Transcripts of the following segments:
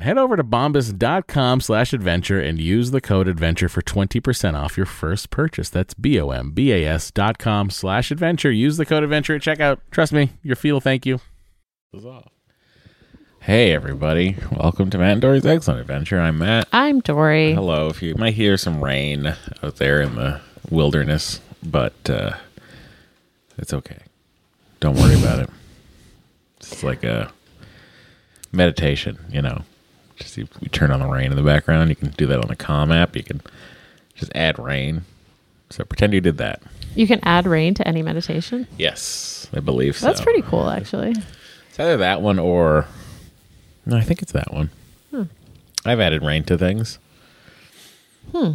Head over to bombas.com slash adventure and use the code adventure for 20% off your first purchase. That's B-O-M-B-A-S dot com slash adventure. Use the code adventure at checkout. Trust me, your feel thank you. Hey everybody, welcome to Matt and Doree's Eggcellent Adventure. I'm Matt. I'm Doree. Hello. If you might hear some rain out there in the wilderness, but uh, it's okay. Don't worry about it. It's like a meditation, you know. Just you, you turn on the rain in the background. You can do that on the Calm app. You can just add rain. So pretend you did that. You can add rain to any meditation. Yes, I believe so. That's pretty cool, actually. It's either that one or no, I think it's that one. Hmm. I've added rain to things. Hmm.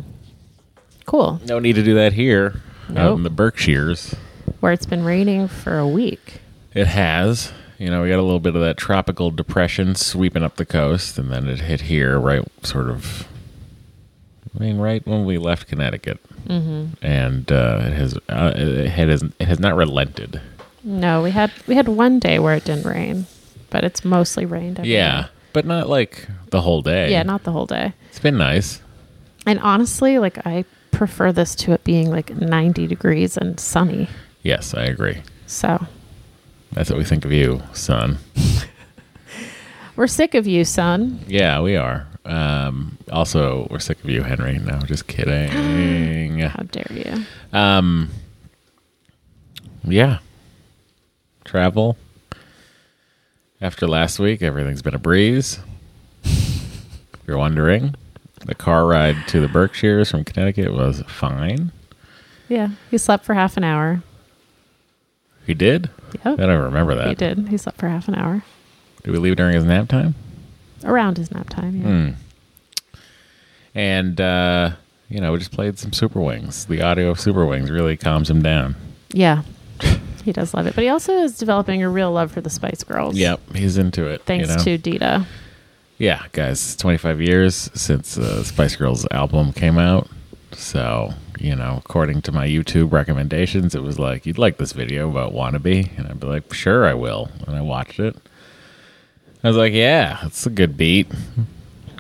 Cool. No need to do that here out Nope. in the Berkshires. Where it's been raining for a week. It has. You know, we got a little bit of that tropical depression sweeping up the coast, and then it hit here right sort of. I mean, right when we left Connecticut, mm-hmm. and uh, it has uh, it has it has not relented. No, we had we had one day where it didn't rain, but it's mostly rained. Every Yeah, but not like the whole day. day. Yeah, not the whole day. It's been nice. And honestly, like I prefer this to it being like 90 degrees and sunny. Yes, I agree. So That's what we think of you, son. we're sick of you, son. Yeah, we are. Um, also, we're sick of you, Henry. No, just kidding. How dare you? Um, yeah. Travel. After last week, everything's been a breeze. if you're wondering, the car ride to the Berkshires from Connecticut was fine. Yeah, he slept for half an hour. He did? I don't remember that. he did. He slept for half an hour Did we leave during his nap time? around his nap time. Yeah. Hmm. And, uh, you know, we just played some Super Wings. The audio of Super Wings really calms him down. Yeah, he does love it. But he also is developing a real love for the Spice Girls. Yep, he's into it. Thanks you know? to Dita. Yeah, guys, 25 years since uh, Spice Girls album came out. So, you know, according to my YouTube recommendations, it was like, you'd like this video about Wannabe? And I'd be like, sure, I will. And I watched it. I was like, yeah, it's a good beat.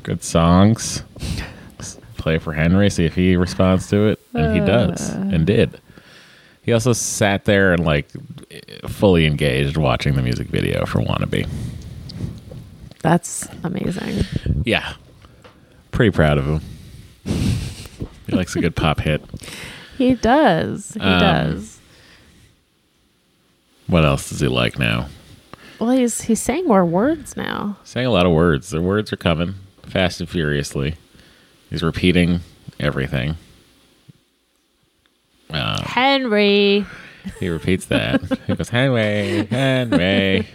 good songs. Play for Henry, see if he responds to it, and he does, and uh. did. He also sat there and like fully engaged watching the music video for "Wannabe." That's amazing. Yeah, pretty proud of him. He likes a good pop hit. He does. He Um, does. What else does he like now? Well, he's he's saying more words now. Saying a lot of words. The words are coming fast and furiously. He's repeating everything. Uh, Henry. he repeats that. he goes, Henry, Henry.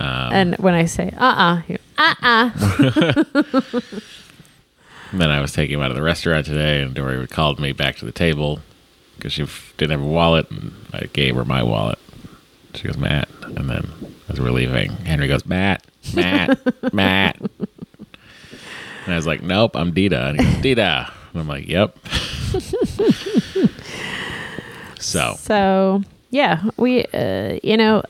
Um, and when I say uh uh uh uh, And then I was taking him out of the restaurant today, and Doree called me back to the table because she f- didn't have a wallet, and I gave her my wallet. She goes, Matt. And then as we're leaving, Henry goes, Matt, Matt, Matt. And I was like, Nope, I'm Dita. And he goes, Dita. And I'm like, Yep. so, so yeah, we uh, you know,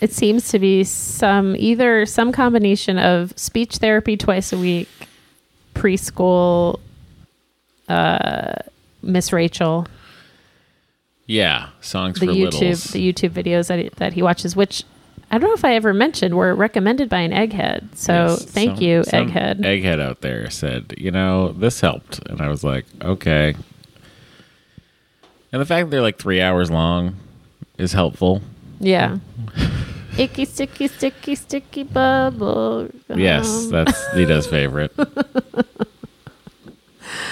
it seems to be some either some combination of speech therapy twice a week, preschool, uh, Miss Rachel, yeah, songs the for YouTube littles. the YouTube videos that he, that he watches, which I don't know if I ever mentioned were recommended by an egghead. So Yes, thank some- you, some egghead. Egghead out there said, you know, this helped, and I was like, okay. And the fact that they're like three hours long is helpful. yeah. Icky, sticky, sticky, sticky bubble. Yes, um. that's Nita's favorite.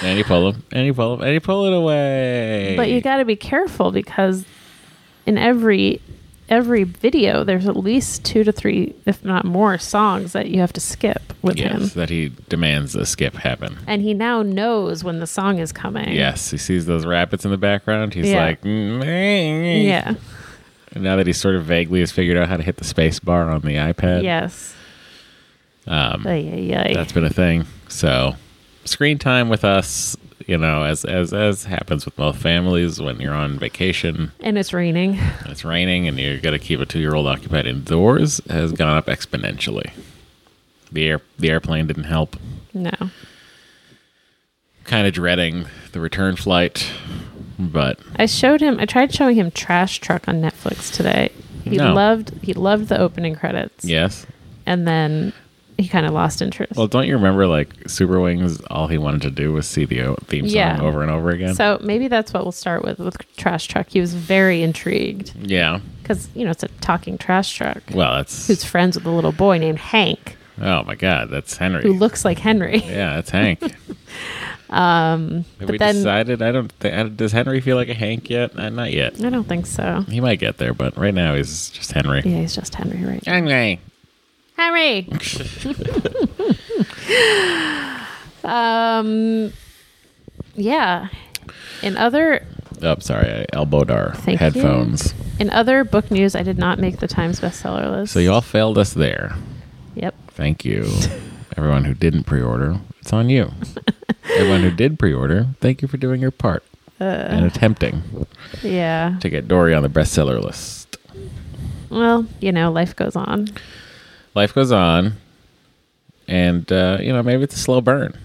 and you pull him, and you pull him, and you pull it away. But you got to be careful because in every every video, there's at least two to three, if not more, songs that you have to skip with yes, him. that he demands a skip happen. And he now knows when the song is coming. Yes, he sees those rabbits in the background. He's Yeah. like, mm, mm, mm. Yeah. And now that he sort of vaguely has figured out how to hit the space bar on the iPad, Yes. um, that's been a thing. So, screen time with us, you know, as as as happens with most families when you're on vacation, and it's raining. and it's raining, and you got to keep a two year old occupied indoors, has gone up exponentially. The air the airplane didn't help. No. Kind of dreading the return flight, but I showed him. I tried showing him Trash Truck on Netflix today. He No. loved. He loved the opening credits. yes. And then he kind of lost interest. Well, don't you remember like Super Wings? All he wanted to do was see the theme song Yeah. over and over again. so maybe that's what we'll start with with Trash Truck. He was very intrigued yeah. because you know it's a talking trash truck Well, that's who's friends with a little boy named Hank oh my god, that's Henry. who looks like Henry. Yeah, that's Hank. Um, Have but we then decided? I don't. Th- does Henry feel like a Hank yet? Uh, not yet. I don't think so. He might get there, but right now he's just Henry. Yeah, he's just Henry, right? Henry. Henry. um, yeah. In other Oh, sorry, I elbowed our Thank headphones. in other book news, I did not make the Times bestseller list. So you all failed us there. Yep. Thank you, everyone who didn't pre-order. It's on you. everyone who did pre-order, thank you for doing your part Uh. and attempting Yeah. to get Doree on the bestseller list. Well, you know, life goes on. Life goes on, and uh, you know maybe it's a slow burn.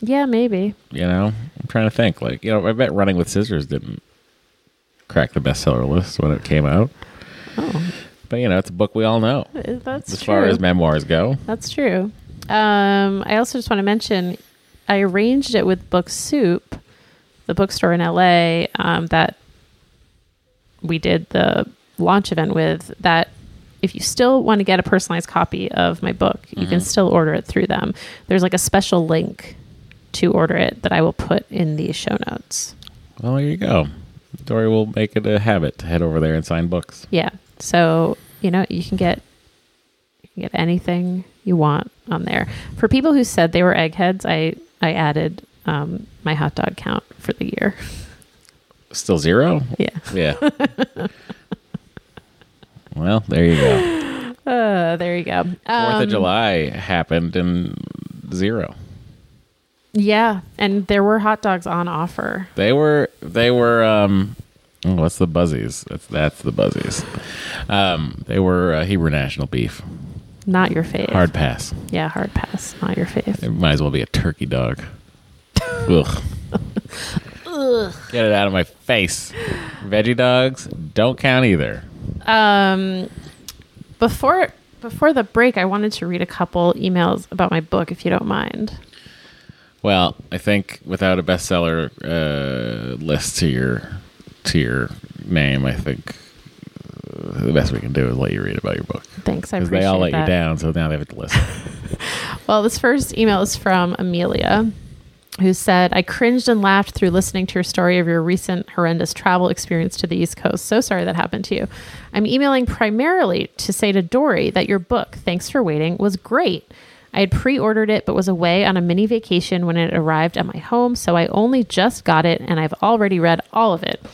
Yeah, maybe. You know, I'm trying to think. Like, you know, I bet Running with Scissors didn't crack the bestseller list when it came out. Oh, But you know, it's a book we all know uh, that's as true. far as memoirs go. That's true. Um, I also just want to mention I arranged it with Book Soup, the bookstore in LA um, that we did the launch event with. That if you still want to get a personalized copy of my book, you can still order it through them. There's like a special link to order it that I will put in the show notes. Well, there you go. Doree will make it a habit to head over there and sign books. Yeah. So, you know, you can get you can get anything you want on there. For people who said they were eggheads, I I added um, my hot dog count for the year. Still zero? Yeah. Yeah. well, there you go. Uh, there you go. Fourth Um, of July happened and zero. Yeah, and there were hot dogs on offer. They were they were um oh, what's the buzzies? That's that's the buzzies. Um they were uh, Hebrew National beef. Not your fave. Hard pass. Yeah, hard pass. Not your fave. It might as well be a turkey dog. Ugh. Get it out of my face. Veggie dogs don't count either. Um, before before the break, I wanted to read a couple emails about my book, if you don't mind. Well, I think without a bestseller uh, list to your to your name, I think the best we can do is let you read about your book Thanks, I because appreciate they all let that. you down, so now they have to listen. Well, this first email is from Amelia, who said, I cringed and laughed through listening to your story of your recent horrendous travel experience to the East Coast. So sorry that happened to you. I'm emailing primarily to say to Doree that your book, Thanks for Waiting, was great. I had pre ordered it, but was away on a mini vacation when it arrived at my home, so I only just got it and I've already read all of it.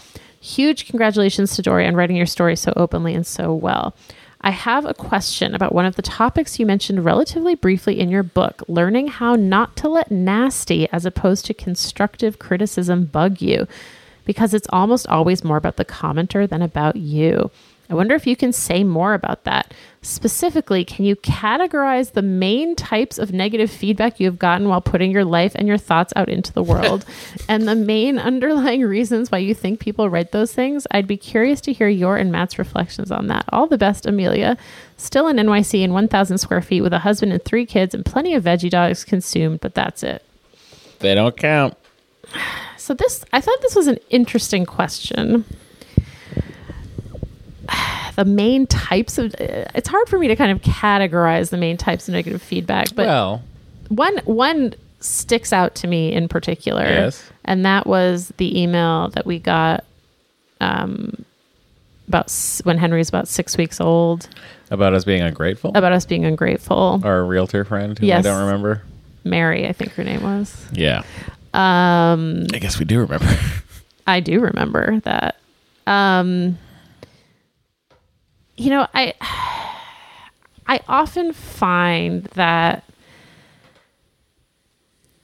Huge congratulations to Doree on writing your story so openly and so well. I have a question about one of the topics you mentioned relatively briefly in your book learning how not to let nasty as opposed to constructive criticism bug you, because it's almost always more about the commenter than about you. I wonder if you can say more about that. Specifically, can you categorize the main types of negative feedback you have gotten while putting your life and your thoughts out into the world and the main underlying reasons why you think people write those things? I'd be curious to hear your and Matt's reflections on that. All the best, Amelia. Still in NYC in 1,000 square feet with a husband and three kids and plenty of veggie dogs consumed, but that's it. they don't count. So this, I thought this was an interesting question. The main types of it's hard for me to kind of categorize the main types of negative feedback, but well, one one sticks out to me in particular, Yes. and that was the email that we got um, about s- when Henry was about six weeks old about us being ungrateful. about us being ungrateful. Our realtor friend, who Yes. I don't remember. Mary, I think her name was. Yeah, Um, I guess we do remember. I do remember that. Um, you know, I I often find that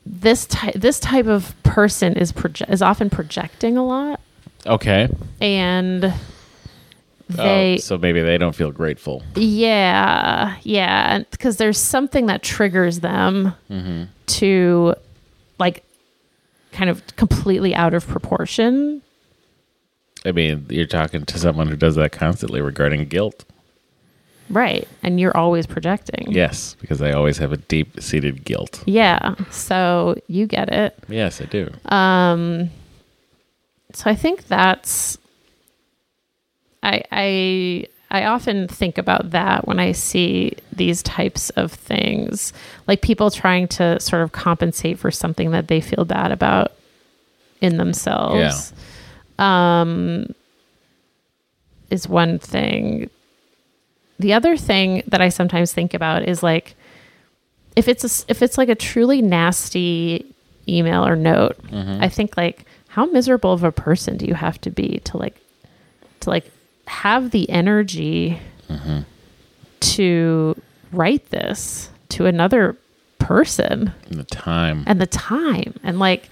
this type this type of person is proje- is often projecting a lot, okay, and oh, they oh, so maybe they don't feel grateful. yeah yeah because there's something that triggers them mm-hmm. to like kind of completely out of proportion I mean, you're talking to someone who does that constantly regarding guilt. Right. And you're always projecting. Yes, because I always have a deep seated guilt. Yeah. So you get it. Yes, I do. Um so I think that's I I I often think about that when I see these types of things, like people trying to sort of compensate for something that they feel bad about in themselves. Um is one thing. The other thing that I sometimes think about is like if it's a, if it's like a truly nasty email or note, I think like how miserable of a person do you have to be to like to like have the energy to write this to another person And the time. and the time and like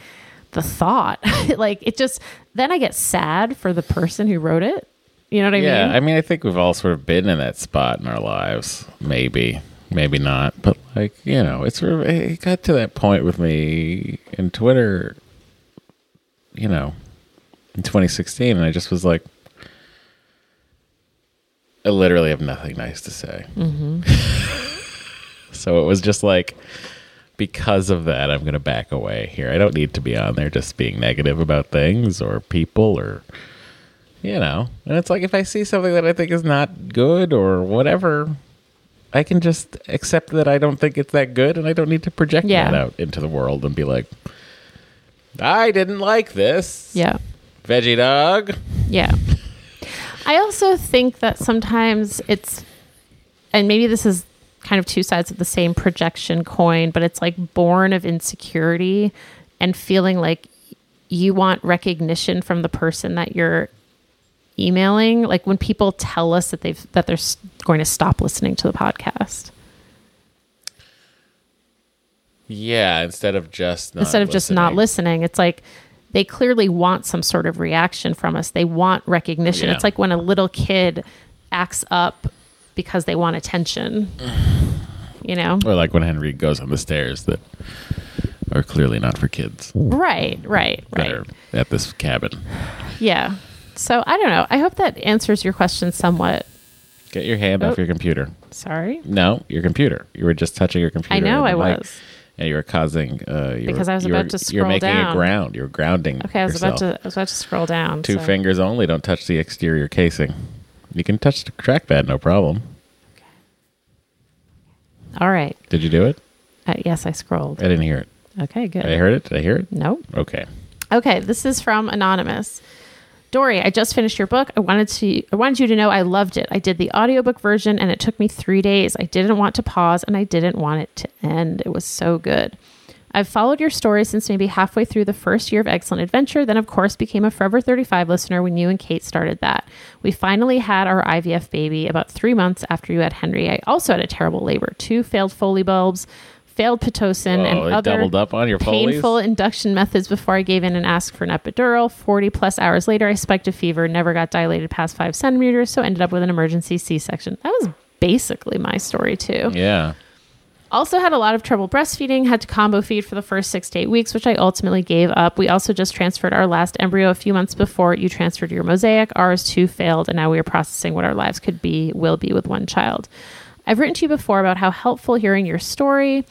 the thought like it just then I get sad for the person who wrote it. You know what I yeah, mean? Yeah, I mean, I think we've all sort of been in that spot in our lives. Maybe, maybe not. But like, you know, it's sort of it got to that point with me in Twitter. You know, in 2016, and I just was like, I literally have nothing nice to say. Mm-hmm. so it was just like, because of that, I'm going to back away here. I don't need to be on there just being negative about things or people or you know and it's like if i see something that i think is not good or whatever i can just accept that i don't think it's that good and i don't need to project Yeah. that out into the world and be like i didn't like this yeah. veggie dog Yeah. I also think that sometimes it's, and maybe this is kind of two sides of the same projection coin, but it's like born of insecurity and feeling like you want recognition from the person that you're emailing. Like when people tell us that they've, that they're going to stop listening to the podcast yeah instead of just not instead of just not listening. It's like they clearly want some sort of reaction from us. They want recognition. Yeah. It's like when a little kid acts up because they want attention. You know? Or like when Henry goes on the stairs that are clearly not for kids Right, right, that right. are at this cabin. Yeah. So I don't know. I hope that answers your question somewhat. Get your hand off Oh. your computer. Sorry. No, your computer. You were just touching your computer. I know I mic, was. And you were causing. Uh, you Because were, I was were- about to You're making down. a ground. You're grounding. Okay, I was yourself. about to I was about to scroll down. Two so- fingers only. Don't touch the exterior casing. You can touch the trackpad, no problem. Okay. All right. Did you do it? Uh, yes, I scrolled. I didn't hear it. Okay, good. I heard it. Did I hear it? Nope. Okay. Okay, this is from Anonymous. Doree, I just finished your book. I wanted to I wanted you to know I loved it. I did the audiobook version and it took me 3 days. I didn't want to pause and I didn't want it to end. It was so good. I've followed your story since maybe halfway through the first year of Eggcellent Adventure, then of course became a Forever 35 listener when you and Kate started that. We finally had our IVF baby about 3 months after you had Henry. I also had a terrible labor, two failed Foley bulbs, failed pitocin Whoa, and other doubled up on your Foleys? painful induction methods before I gave in and asked for an epidural. 40 plus hours later, I spiked a fever, never got dilated past five centimeters, so ended up with an emergency C section. That was basically my story, too. Yeah. Also had a lot of trouble breastfeeding, had to combo feed for the first six to eight weeks, which I ultimately gave up. We also just transferred our last embryo a few months before you transferred your mosaic. Ours too failed, and now we are processing what our lives could be, will be with one child. I've written to you before about how helpful hearing your story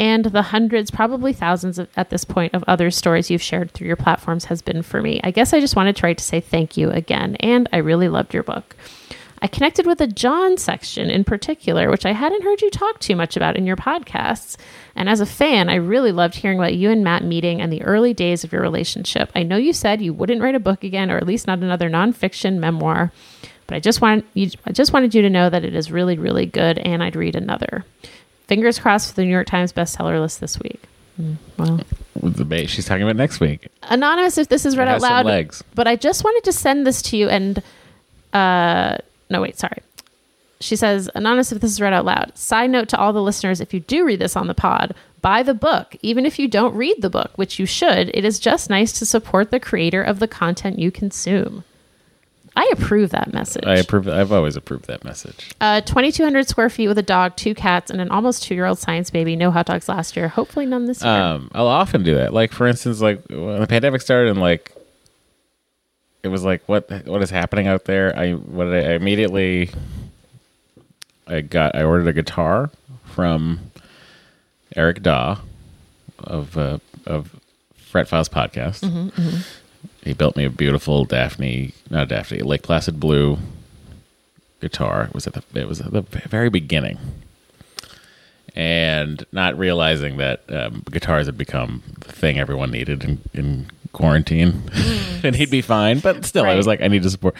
and the hundreds, probably thousands of, at this point, of other stories you've shared through your platforms has been for me. I guess I just wanted to write to say thank you again, and I really loved your book. I connected with the John section in particular, which I hadn't heard you talk too much about in your podcasts. And as a fan, I really loved hearing about you and Matt meeting and the early days of your relationship. I know you said you wouldn't write a book again, or at least not another nonfiction memoir, but I just wanted you, I just wanted you to know that it is really, really good, and I'd read another. Fingers crossed for the New York Times bestseller list this week. Mm, well, With the she's talking about next week. anonymous, if this is read out loud, legs. but I just wanted to send this to you and uh no wait, sorry. She says, Anonymous, if this is read out loud. Side note to all the listeners, if you do read this on the pod, buy the book. Even if you don't read the book, which you should, it is just nice to support the creator of the content you consume. I approve that message. I approve. I've always approved that message. uh, 2,200 square feet with a dog, two cats, and an almost two year old science baby. No hot dogs last year. Hopefully none this year. Um, I'll often do that. Like for instance, like when the pandemic started, and like it was like, what what is happening out there? I what did I, I immediately I got I ordered a guitar from Eric Daw of uh, of Fret Files podcast. He built me a beautiful Daphne, not Daphne, Lake Placid blue guitar. It was at the it was at the very beginning and not realizing that um, guitars had become the thing everyone needed in, in quarantine, mm. and he'd be fine. But still, I was like, I need to support.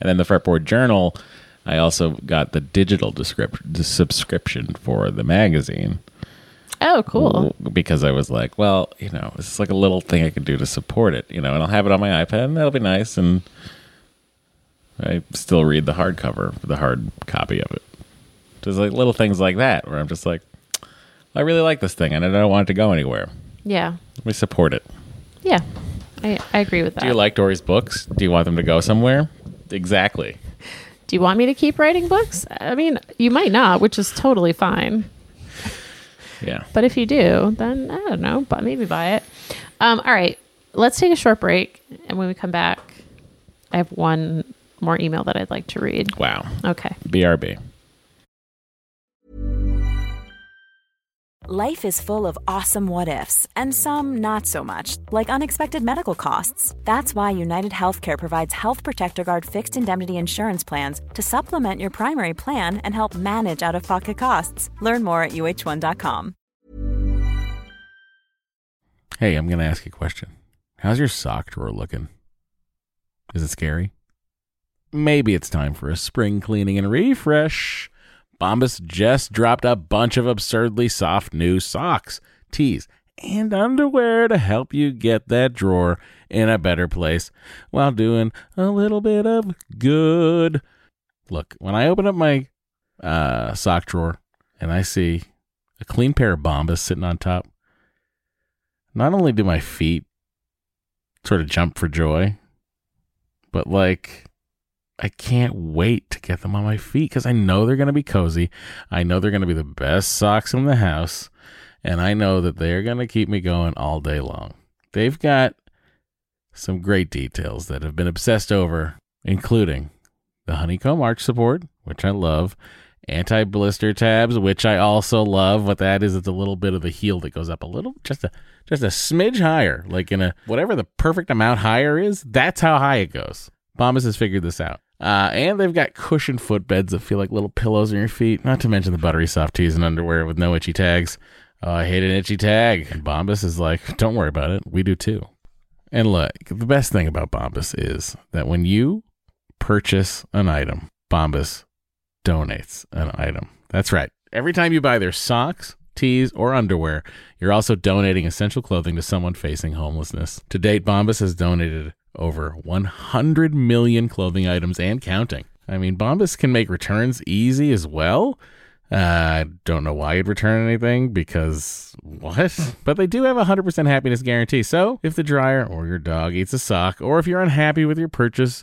And then the Fretboard Journal, I also got the digital descript- the subscription for the magazine oh, cool. because I was like, well, you know, this is like a little thing I can do to support it, you know, and I'll have it on my iPad, and that'll be nice. And I still read the hardcover, the hard copy of it. Just like little things like that, where I'm just like, I really like this thing, and I don't want it to go anywhere. Yeah. Let me support it. Yeah. I, I agree with that. Do you like Doree's books? Do you want them to go somewhere? Exactly. Do you want me to keep writing books? I mean, you might not, which is totally fine. Yeah. But if you do, then I don't know, but maybe buy it. Um, all right, let's take a short break, and when we come back, I have one more email that I'd like to read. Wow. Okay. BRB. Life is full of awesome what ifs, and some not so much, like unexpected medical costs. That's why United Healthcare provides Health Protector Guard fixed indemnity insurance plans to supplement your primary plan and help manage out of pocket costs. Learn more at uhone.com. Hey, I'm going to ask you a question. How's your sock drawer looking? Is it scary? Maybe it's time for a spring cleaning and refresh. Bombas just dropped a bunch of absurdly soft new socks, tees, and underwear to help you get that drawer in a better place while doing a little bit of good. Look, when I open up my uh, sock drawer and I see a clean pair of Bombas sitting on top, not only do my feet sort of jump for joy, but like I can't wait to get them on my feet because I know they're going to be cozy. I know they're going to be the best socks in the house. And I know that they're going to keep me going all day long. They've got some great details that have been obsessed over, including the honeycomb arch support, which I love, anti blister tabs, which I also love. What that is, it's a little bit of the heel that goes up a little, just a just a smidge higher, like in a whatever the perfect amount higher is. That's how high it goes. Bombas has figured this out. Uh, and they've got cushioned footbeds that feel like little pillows on your feet. Not to mention the buttery soft tees and underwear with no itchy tags. Oh, I hate an itchy tag. And Bombas is like, don't worry about it. We do too. And look, the best thing about Bombas is that when you purchase an item, Bombas donates an item. That's right. Every time you buy their socks, tees, or underwear, you're also donating essential clothing to someone facing homelessness. To date, Bombas has donated over 100 million clothing items and counting. I mean, Bombas can make returns easy as well. Uh, I don't know why you'd return anything because what? But they do have a 100% happiness guarantee. So if the dryer or your dog eats a sock, or if you're unhappy with your purchase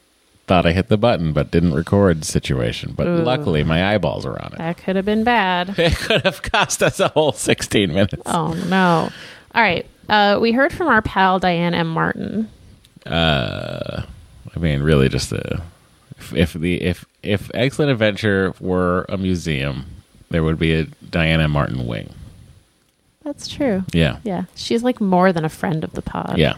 Thought I hit the button but didn't record situation. But Ooh. luckily my eyeballs are on it. That could have been bad. It could have cost us a whole 16 minutes. Oh no! All right, uh, we heard from our pal Diane M. Martin. Uh, I mean, really, just a, if, if the if if Eggcellent Adventure were a museum, there would be a Diana Martin wing. That's true. Yeah, Yeah, she's like more than a friend of the pod. yeah.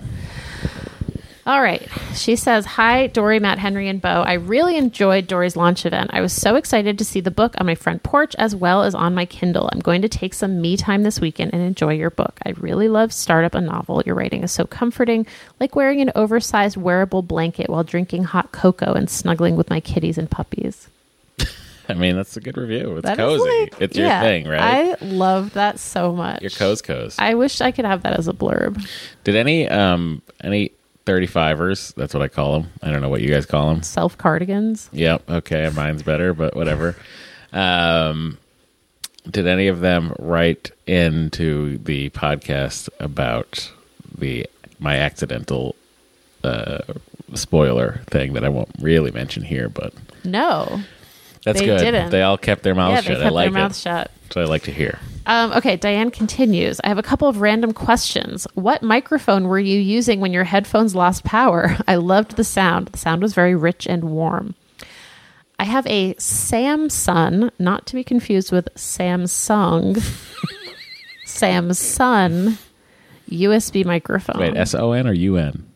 All right. She says, Hi, Doree, Matt, Henry, and Bo. I really enjoyed Doree's launch event. I was so excited to see the book on my front porch as well as on my Kindle. I'm going to take some me time this weekend and enjoy your book. I really love Startup a Novel. Your writing is so comforting, like wearing an oversized wearable blanket while drinking hot cocoa and snuggling with my kitties and puppies. I mean, that's a good review. It's That cozy. like- it's your yeah, thing, right? I love that so much. your coz coz. I wish I could have that as a blurb. Did any um any 35ers? That's what I call them. I don't know what you guys call them. Self cardigans. Yep. Okay. Mine's better, but whatever. Um, did any of them write into the podcast about the my accidental uh, spoiler thing that I won't really mention here? But No. that's They good. didn't. They all kept their mouths yeah, shut. they I like their mouths it. shut. So I like to hear. Um, okay, Diane continues. I have a couple of random questions. What microphone were you using when your headphones lost power? I loved the sound. The sound was very rich and warm. I have a Samsung, not to be confused with Samsung, Samsung USB microphone. Wait, S O N or U N?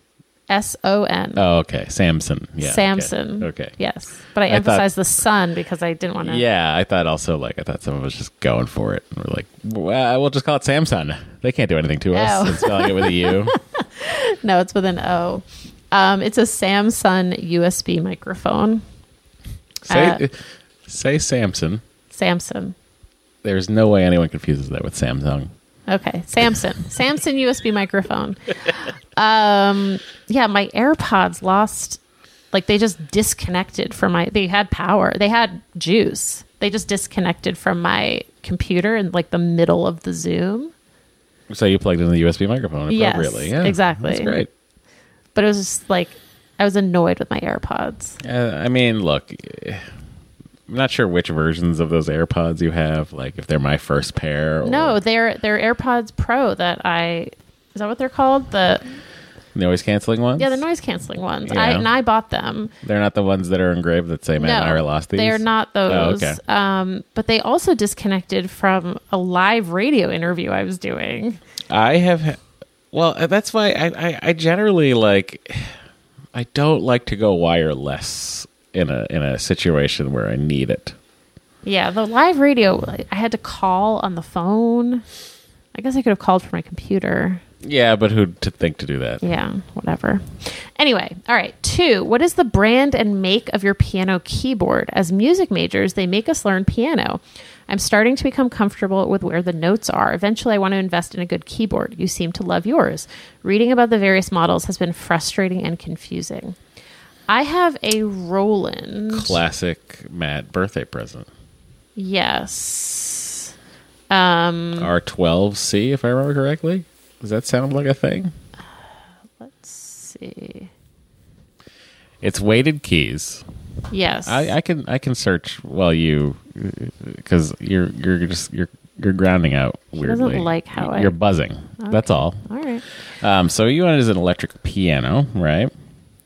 S O N. Oh, okay. Samson. Yeah. Samson. Okay. Yes. But I, I thought- emphasized the sun because I didn't want to. Yeah, I thought also like I thought someone was just going for it. And we're like, well, we'll just call it Samsung. They can't do anything to us. Oh. Spelling it with a U. No, it's with an O. Um, it's a Samsung USB microphone. Say Uh, say Samson. Samsung. There's no way anyone confuses that with Samsung. Okay, Samson. Samson USB microphone. Um, yeah, my AirPods lost. Like they just disconnected from my. They had power. They had juice. They just disconnected from my computer in like the middle of the Zoom. So you plugged in the USB microphone Yes, appropriately. yeah, exactly. That's great. But it was just like I was annoyed with my AirPods. Uh, I mean, look, I'm not sure which versions of those AirPods you have. Like if they're my first pair. Or No, they're they're AirPods Pro that I. Is that what they're called? The Noise canceling ones? Yeah, the noise canceling ones. Yeah. I and I bought them. They're not the ones that are engraved that say "Man, and Ira lost these? They're not those. Oh, okay. um, but they also disconnected from a live radio interview I was doing. I have. Well, uh, that's why I, I, I generally like. I don't like to go wireless in a in a situation where I need it. Yeah, the live radio, I had to call on the phone. I guess I could have called from my computer. Yeah, but who'd to think to do that? Yeah, whatever. Anyway, all right. Two, what is the brand and make of your piano keyboard? As music majors, they make us learn piano. I'm starting to become comfortable with where the notes are. Eventually, I want to invest in a good keyboard. You seem to love yours. Reading about the various models has been frustrating and confusing. I have a Roland. Classic Matt birthday present. Yes. Um, R12C, if I remember correctly. Does that sound like a thing? let's see. It's weighted keys. Yes. I, I can I can search while you because you're you're just you're you're grounding out weirdly. doesn't like how I- you're buzzing. That's all. all right. Um, so you wanted an electric piano, right?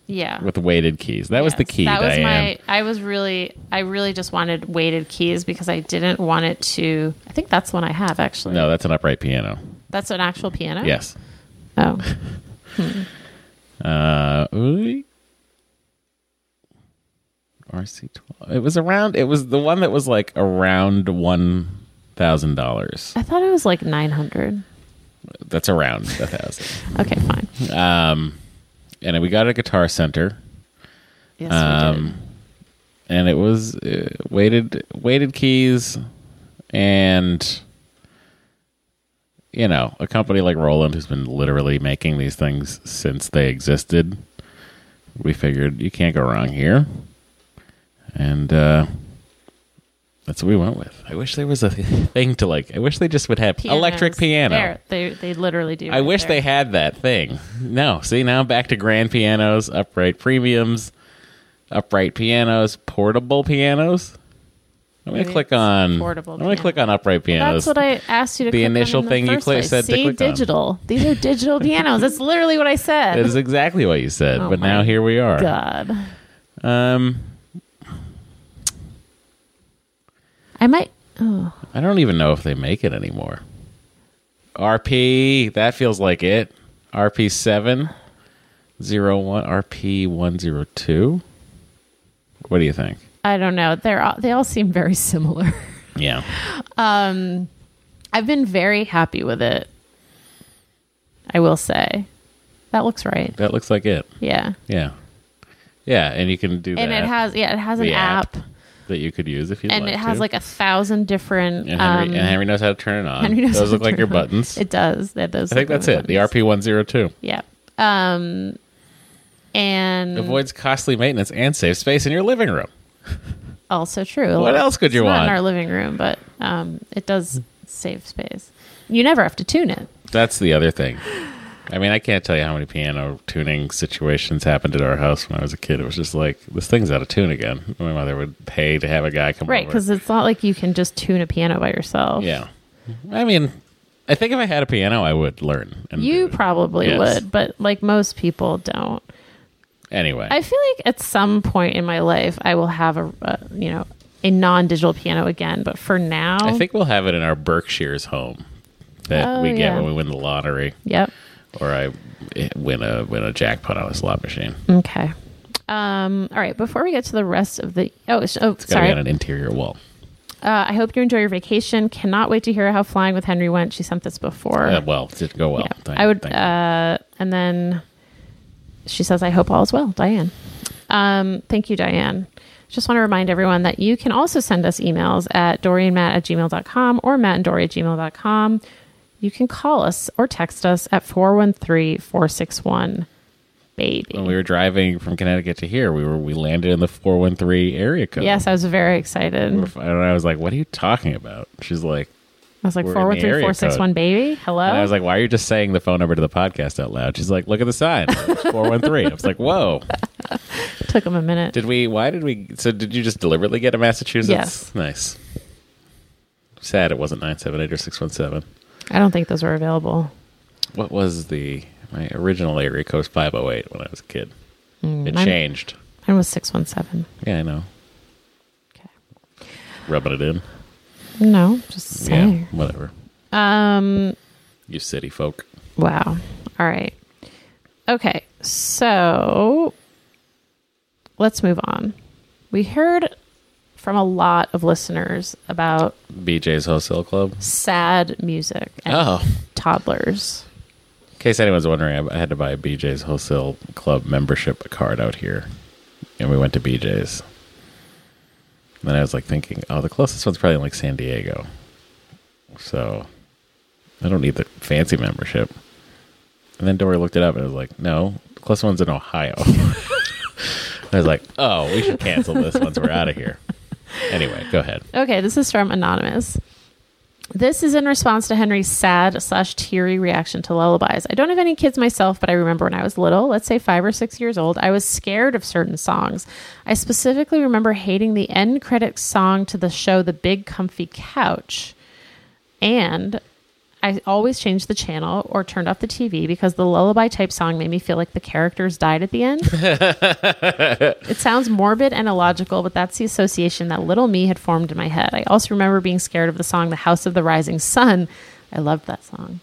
Yeah. With weighted keys. That was the key, That was Diane. my. I was really. I really just wanted weighted keys because I didn't want it to. I think that's one I have actually. No, that's an upright piano. That's an actual piano. Yes. Oh. Uh. RC12. It was around. It was the one that was like around one thousand dollars. I thought it was like nine hundred. That's around a thousand. Okay, fine. Um, and we got a Guitar Center. Yes, Um, and it was uh, weighted weighted keys, and you know a company like Roland who's been literally making these things since they existed. We figured you can't go wrong here, and uh, that's what we went with. I wish there was a thing to like. I wish they just would have did. electric piano. There, they they literally do. I right wish there. they had that thing. No, see now back to grand pianos, upright premiums, upright pianos, portable pianos. I'm gonna Maybe click on. portable I'm gonna piano. click on upright pianos. That's what I asked you to. The click on initial in the thing you first cli- place. said to See, click on. digital. These are digital pianos. That's literally what I said. That is exactly what you said, Oh but now here we are. God. Um, I might. Oh, I don't even know if they make it anymore. RP, that feels like it. RP seven zero one RP one zero two. What do you think? I don't know. They're all, they all seem very similar. Yeah. Um, I've been very happy with it. I will say, that looks right. That looks like it. Yeah, Yeah. Yeah, and you can do and that. it has yeah, it has an app, app that you could use if you wanted. and like it has to. like a thousand different. and Henry, um, and Henry knows how to turn it on. Henry knows Those how look to like turn your on. buttons. It does. That does. I think that's it. The. RP one zero two Yeah. Um, and avoids costly maintenance and saves space in your living room. also true. What else could you It's not want? in our living room? But um, it does save space. You never have to tune it. That's the other thing. I mean, I can't tell you how many piano tuning situations happened at our house when I was a kid. It was just like this thing's out of tune again. My mother would pay to have a guy come Right, because it's not like you can just tune a piano by yourself. yeah, I mean, I think if I had a piano, I would learn. And You do probably Yes. would, but like most people don't. anyway. I feel like at some point in my life, I will have a, a you know, a non-digital piano again. But for now, I think we'll have it in our Berkshire's home that Oh, we get yeah. when we win the lottery, yep. Or I win a win a jackpot on a slot machine. Okay. Um, all right. Before we get to the rest of the oh, oh It's sorry. be on an interior wall. Uh, I hope you enjoy your vacation. Cannot wait to hear how flying with Henry went. She sent this before. Uh, well, it did go well. Yeah. Thank- I would, uh, and then she says, I hope all is well, Diane. Um, thank you, Diane. Just want to remind everyone that you can also send us emails at dorianmatt at gmail.com or matt and doree at gmail.com. You can call us or text us at 413 461 baby. when we were driving from Connecticut to here, we were we landed in the four one three area code. Yes, I was very excited. and I was like, "What are you talking about?" She's like, I was like, We're 413-461 baby. Hello? and I was like, "Why are you just saying the phone number to the podcast out loud?" She's like, "Look at the sign, four one three. I was like, "Whoa!" Took him a minute. Did we? Why did we? So did you just deliberately get a Massachusetts? Yes. Nice. Sad it wasn't nine seven eight or six one seven. I don't think those were available. What was the My original area code was 508 when I was a kid. it Mm, mine- changed. Mine was 617. Yeah, I know. Okay. Rubbing it in. No, just saying. Yeah, whatever. Um, You city folk. wow. All right. Okay. So let's move on. We heard from a lot of listeners about BJ's Wholesale Club. sad music and Oh. toddlers. In case anyone's wondering, I had to buy a BJ's Wholesale Club membership card out here. And we went to BJ's. And then I was like thinking, oh, the closest one's probably in like San Diego. So I don't need the fancy membership. And then Doree looked it up and was like, no, the closest one's in Ohio. I was like, oh, we should cancel this once we're out of here. Anyway, go ahead. Okay, this is from Anonymous. This is in response to Henry's sad slash teary reaction to lullabies. I don't have any kids myself, but I remember when I was little, let's say five or six years old, I was scared of certain songs. I specifically remember hating the end credits song to the show The Big Comfy Couch. And I always changed the channel or turned off the TV because the lullaby type song made me feel like the characters died at the end. It sounds morbid and illogical, but that's the association that little me had formed in my head. I also remember being scared of the song The House of the Rising Sun. I loved that song.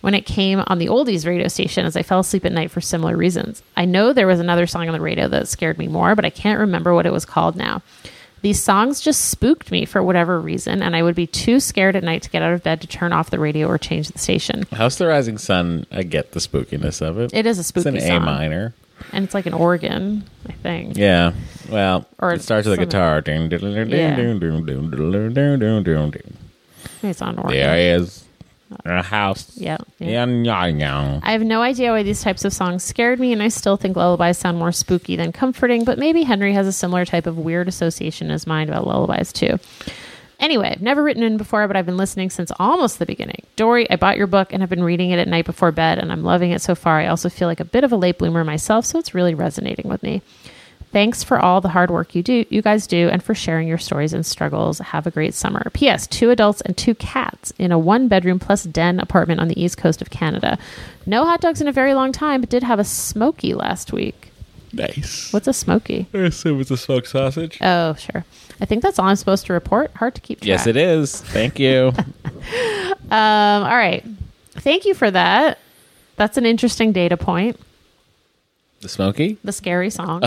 When it came on the oldies radio station, as I fell asleep at night for similar reasons. I know there was another song on the radio that scared me more, but I can't remember what it was called now. These songs just spooked me for whatever reason, and I would be too scared at night to get out of bed to turn off the radio or change the station. House of the Rising Sun, I get the spookiness of it. It is a spooky It's an A minor. and it's like an organ, I think. Yeah. Well, Or it starts with a guitar. Yeah. It's on an organ. There is a house. Yeah, yeah. Yeah, yeah, yeah. I have no idea why these types of songs scared me, and I still think lullabies sound more spooky than comforting, but maybe Henry has a similar type of weird association in his mind about lullabies, too. Anyway, I've never written in before, but I've been listening since almost the beginning. Doree, I bought your book and have been reading it at night before bed, and I'm loving it so far. I also feel like a bit of a late bloomer myself, so it's really resonating with me. Thanks for all the hard work you do, you guys do, and for sharing your stories and struggles. Have a great summer. P.S. Two adults and two cats in a one bedroom plus den apartment on the east coast of Canada. No hot dogs in a very long time, but did have a smoky last week. Nice. What's a smoky? I assume it's a smoked sausage. Oh, sure. I think that's all I'm supposed to report. Hard to keep track. Yes, it is. Thank you. Um, all right. Thank you for that. That's an interesting data point. the Smoky? the scary songs.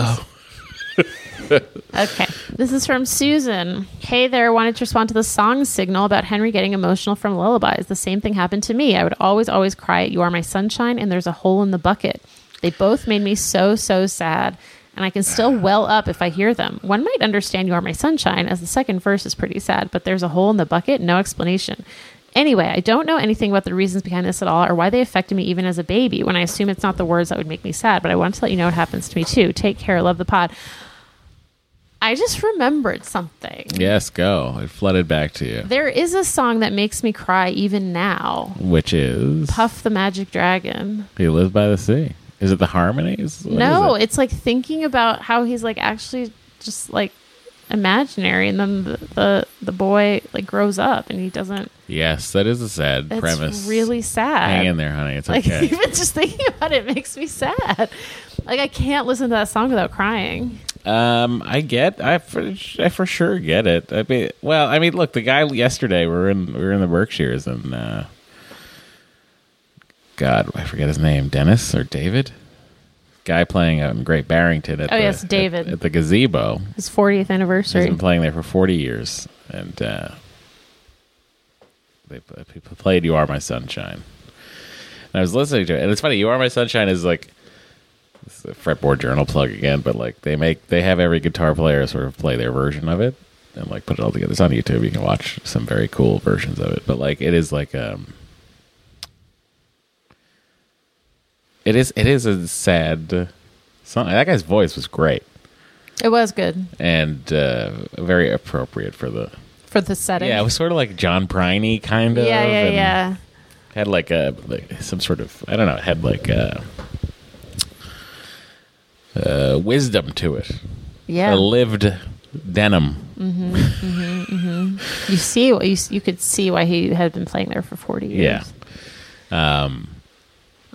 okay. This is from Susan. Hey there, wanted to respond to the song signal about Henry getting emotional from lullabies. The same thing happened to me. I would always, always cry at You Are My Sunshine and There's a Hole in the Bucket. They both made me so, so sad. And I can still well up if I hear them. One might understand You Are My Sunshine, as the second verse is pretty sad, but there's a hole in the bucket, no explanation. Anyway, I don't know anything about the reasons behind this at all or why they affected me even as a baby when I assume it's not the words that would make me sad, but I want to let you know what happens to me too. Take care. Love the pod. I just remembered something. Yes, go. It flooded back to you. There is a song that makes me cry even now. Which is Puff the Magic Dragon. He Lives by the Sea. Is it the harmonies? What no, it? it's like thinking about how he's like actually just like imaginary and then the, the the boy like grows up and he doesn't yes, that is a sad it's premise. really sad. Hang in there, honey. It's Like okay. even just thinking about it makes me sad. Like I can't listen to that song without crying. Um, I get, I for, I for sure get it. I mean, well, I mean, look, the guy yesterday we were in we were in the Berkshires and uh, God, I forget his name, Dennis or David, guy playing in Great Barrington at Oh, the, yes, David. at, the gazebo. His 40th He's anniversary. been playing there for forty years, and uh, they people played "You Are My Sunshine." And I was listening to it, and it's funny. "You Are My Sunshine" is like it's a fretboard journal plug again, but like they make they have every guitar player sort of play their version of it and like put it all together. It's on YouTube. You can watch some very cool versions of it, but like it is like um. It is. It is a sad song. That guy's voice was great It was good and uh, very appropriate for the. for the setting. Yeah, it was sort of like John Priney kind of. yeah, yeah, yeah. Had like a like some sort of I don't know. Had like a, uh, wisdom to it. Yeah. A lived denim. You see, you you could see why he had been playing there for 40 years. Yeah. Um,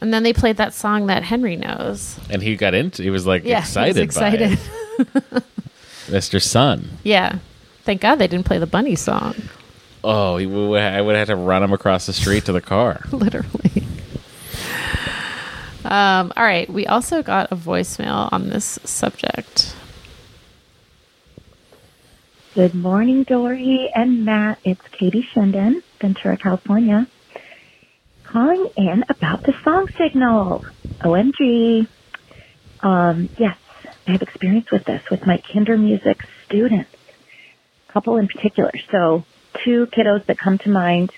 And then they played that song that Henry knows. And he got into. He was like Yeah, excited, he was excited. by it. Mr. Sun. yeah. Thank God they didn't play the bunny song. Oh, I would have to run him across the street to the car. Literally. Um, all right. We also got a voicemail on this subject. Good morning, Doree and Matt. It's Katie Shinden, Ventura, California. Calling in about the song signal. OMG. Um, yes, I have experience with this with my kinder music students. A couple in particular. So two kiddos that come to mind.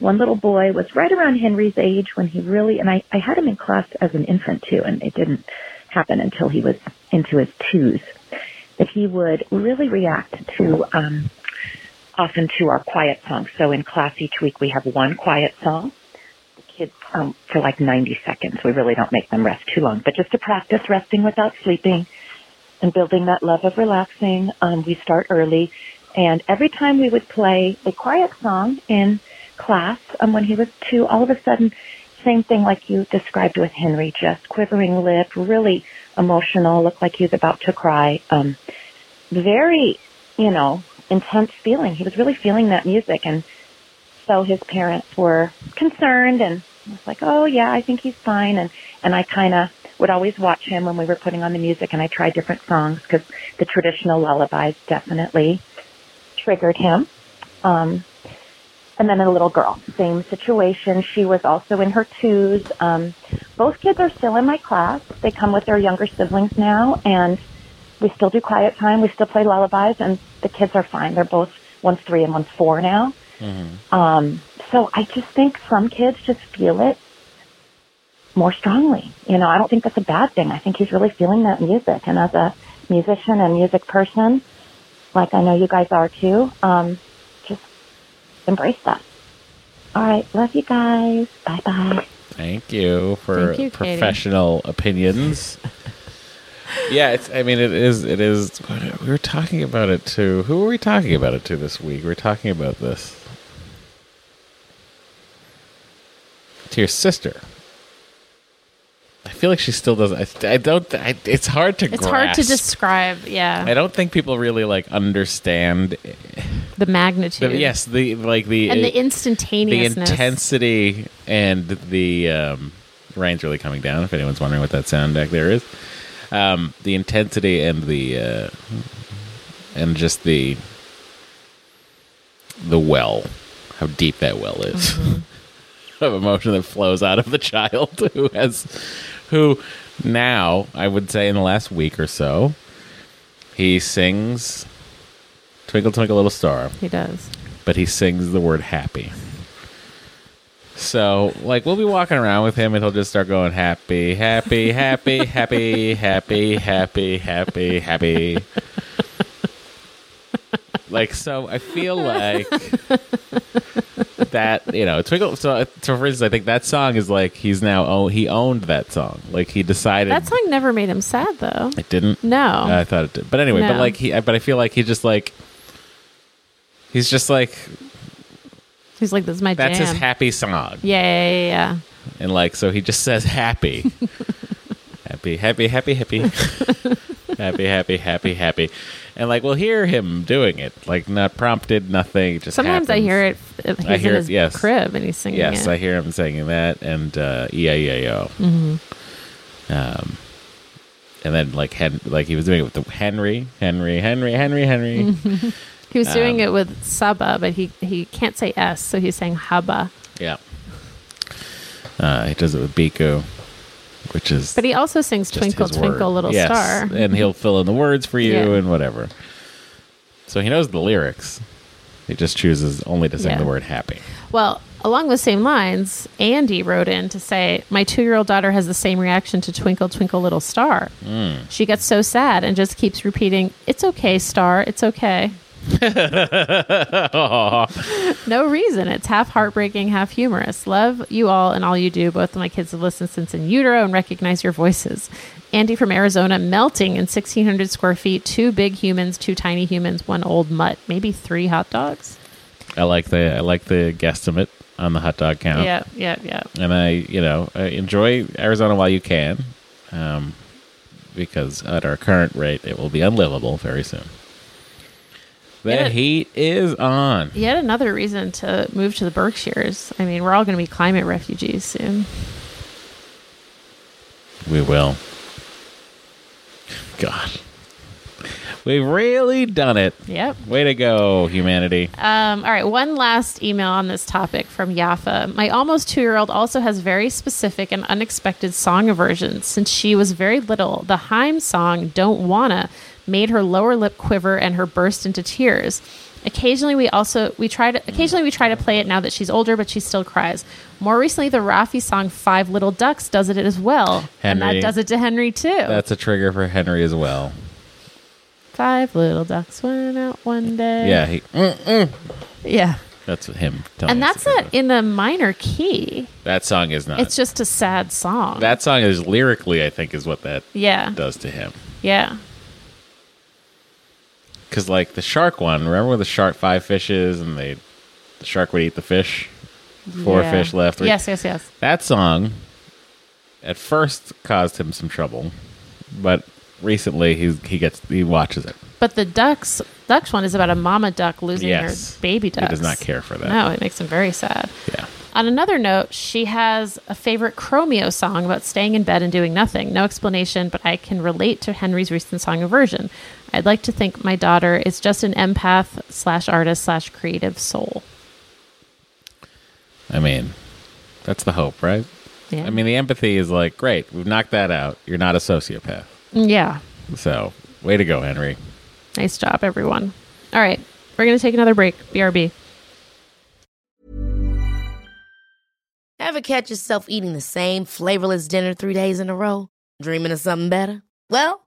One little boy was right around Henry's age when he really, and I, I had him in class as an infant too, and it didn't happen until he was into his twos that he would really react to um, often to our quiet songs. So in class each week we have one quiet song. The kids um, for like 90 seconds. We really don't make them rest too long, but just to practice resting without sleeping and building that love of relaxing. Um, we start early, and every time we would play a quiet song in class, um, when he was two, all of a sudden, same thing like you described with Henry, just quivering lip, really emotional, looked like he was about to cry. Um, very, you know, intense feeling. He was really feeling that music, and so his parents were concerned, and was like, "Oh yeah, I think he's fine." And and I kind of would always watch him when we were putting on the music, and I tried different songs because the traditional lullabies definitely triggered him. Um, and then a little girl, same situation. She was also in her twos. Um, both kids are still in my class. They come with their younger siblings now, and we still do quiet time. We still play lullabies, and the kids are fine. They're both one's three and one's four now. Um, so I just think some kids just feel it more strongly. You know, I don't think that's a bad thing. I think he's really feeling that music, and as a musician and music person, like I know you guys are too, um, embrace that. All right, love you guys. Bye bye. Thank you for Thank you, Katie. professional opinions. yeah, it's. I mean, it is. It is. We were talking about it to. Who were we talking about it to this week? We are talking about this to your sister. I feel like she still doesn't. I, I don't. I, it's hard to. It's hard to grasp. describe, I don't think people really like understand. the magnitude. The, yes, the like the And the instantaneous, the intensity and the um, rain's really coming down. If anyone's wondering what that sound back there is, um, the intensity and the uh, and just the the well, how deep that well is of emotion that flows out of the child who has who now I would say in the last week or so he sings Twinkle Twinkle Little Star He does. but he sings the word happy. So, like, we'll be walking around with him and he'll just start going happy, happy, happy, happy, happy, happy, happy, happy. Like, so I feel like that, you know, Twinkle. So, so for instance, I think that song is like he's now, oh, he owned that song. Like, he decided. That song never made him sad, though. It didn't? No. I thought it did. But anyway, but No. like, he, but I feel like he just like, he's just like, He's like, this is my that's jam. his happy song. yeah, yeah, yeah, yeah. And like, so he just says happy. happy, happy, happy, happy. happy, happy, happy, happy. And like, we'll hear him doing it. Like, not prompted, nothing. Just Sometimes I hear it. He's I hear in it, his yes. crib and he's singing Yes, it. I hear him singing that and uh, E-I-E-I-O. Mm-hmm. Um, and then like Hen- like he was doing it with the Henry, Henry, Henry, Henry, Henry. he was doing um, it with Saba, but he he can't say S, so he's saying Haba. yeah. Uh, he does it with Biko, which is But he also sings Twinkle Twinkle word. Little Yes, Star. and he'll fill in the words for you Yeah. and whatever. So he knows the lyrics. He just chooses only to sing Yeah. the word happy. Well, along the same lines, Andy wrote in to say, My two year old daughter has the same reaction to Twinkle, Twinkle, Little Star. Hmm. She gets so sad and just keeps repeating, It's okay, Star. It's okay. No reason. It's half heartbreaking, half humorous. Love you all and all you do. Both of my kids have listened since in utero and recognize your voices. Andy from Arizona, melting in 1,600 square feet. Two big humans, two tiny humans, one old mutt, maybe three hot dogs. I like the I like the guesstimate on the hot dog count. Yeah, yeah, yeah. and I, you know, I enjoy Arizona while you can, um, because at our current rate, it will be unlivable very soon. The Yeah. heat is on. Yet another reason to move to the Berkshires. I mean, we're all going to be climate refugees soon. We will. God, we've really done it. Yep. Way to go, humanity! Um, all right, one last email on this topic from Yafa. My almost two year old also has very specific and unexpected song aversions. Since she was very little, the Haim song Don't Wanna made her lower lip quiver and her burst into tears. Occasionally we also we try to occasionally we try to play it now that she's older, but she still cries. More recently the Raffi song Five Little Ducks does it as well. And that does it to Henry too. That's a trigger for Henry as well. Five little ducks went out one day. Yeah, he, mm, Yeah. that's him. telling And that's not in a minor key. That song is not. It's just a sad song. that song is lyrically, I think, is what that yeah. does to him. Yeah. Because like the shark one, remember when the shark five fishes and they the shark would eat the fish, four Yeah. fish left. Yes, yes, yes. That song at first caused him some trouble, but recently he he gets he watches it. But the ducks ducks one is about a mama duck losing Yes. her baby duck. He does not care for that. No, it makes him very sad. Yeah. On another note, she has a favorite Chromeo song about staying in bed and doing nothing. No explanation, but I can relate to Henry's recent song aversion. I'd like to think my daughter is just an empath slash artist slash creative soul. I mean, that's the hope, right? Yeah. I mean, the empathy is like, great, we've knocked that out. You're not a sociopath. yeah. So, way to go, Henry. Nice job, everyone. All right. We're going to take another break. BRB. Ever catch yourself eating the same flavorless dinner three days in a row? Dreaming of something better? Well,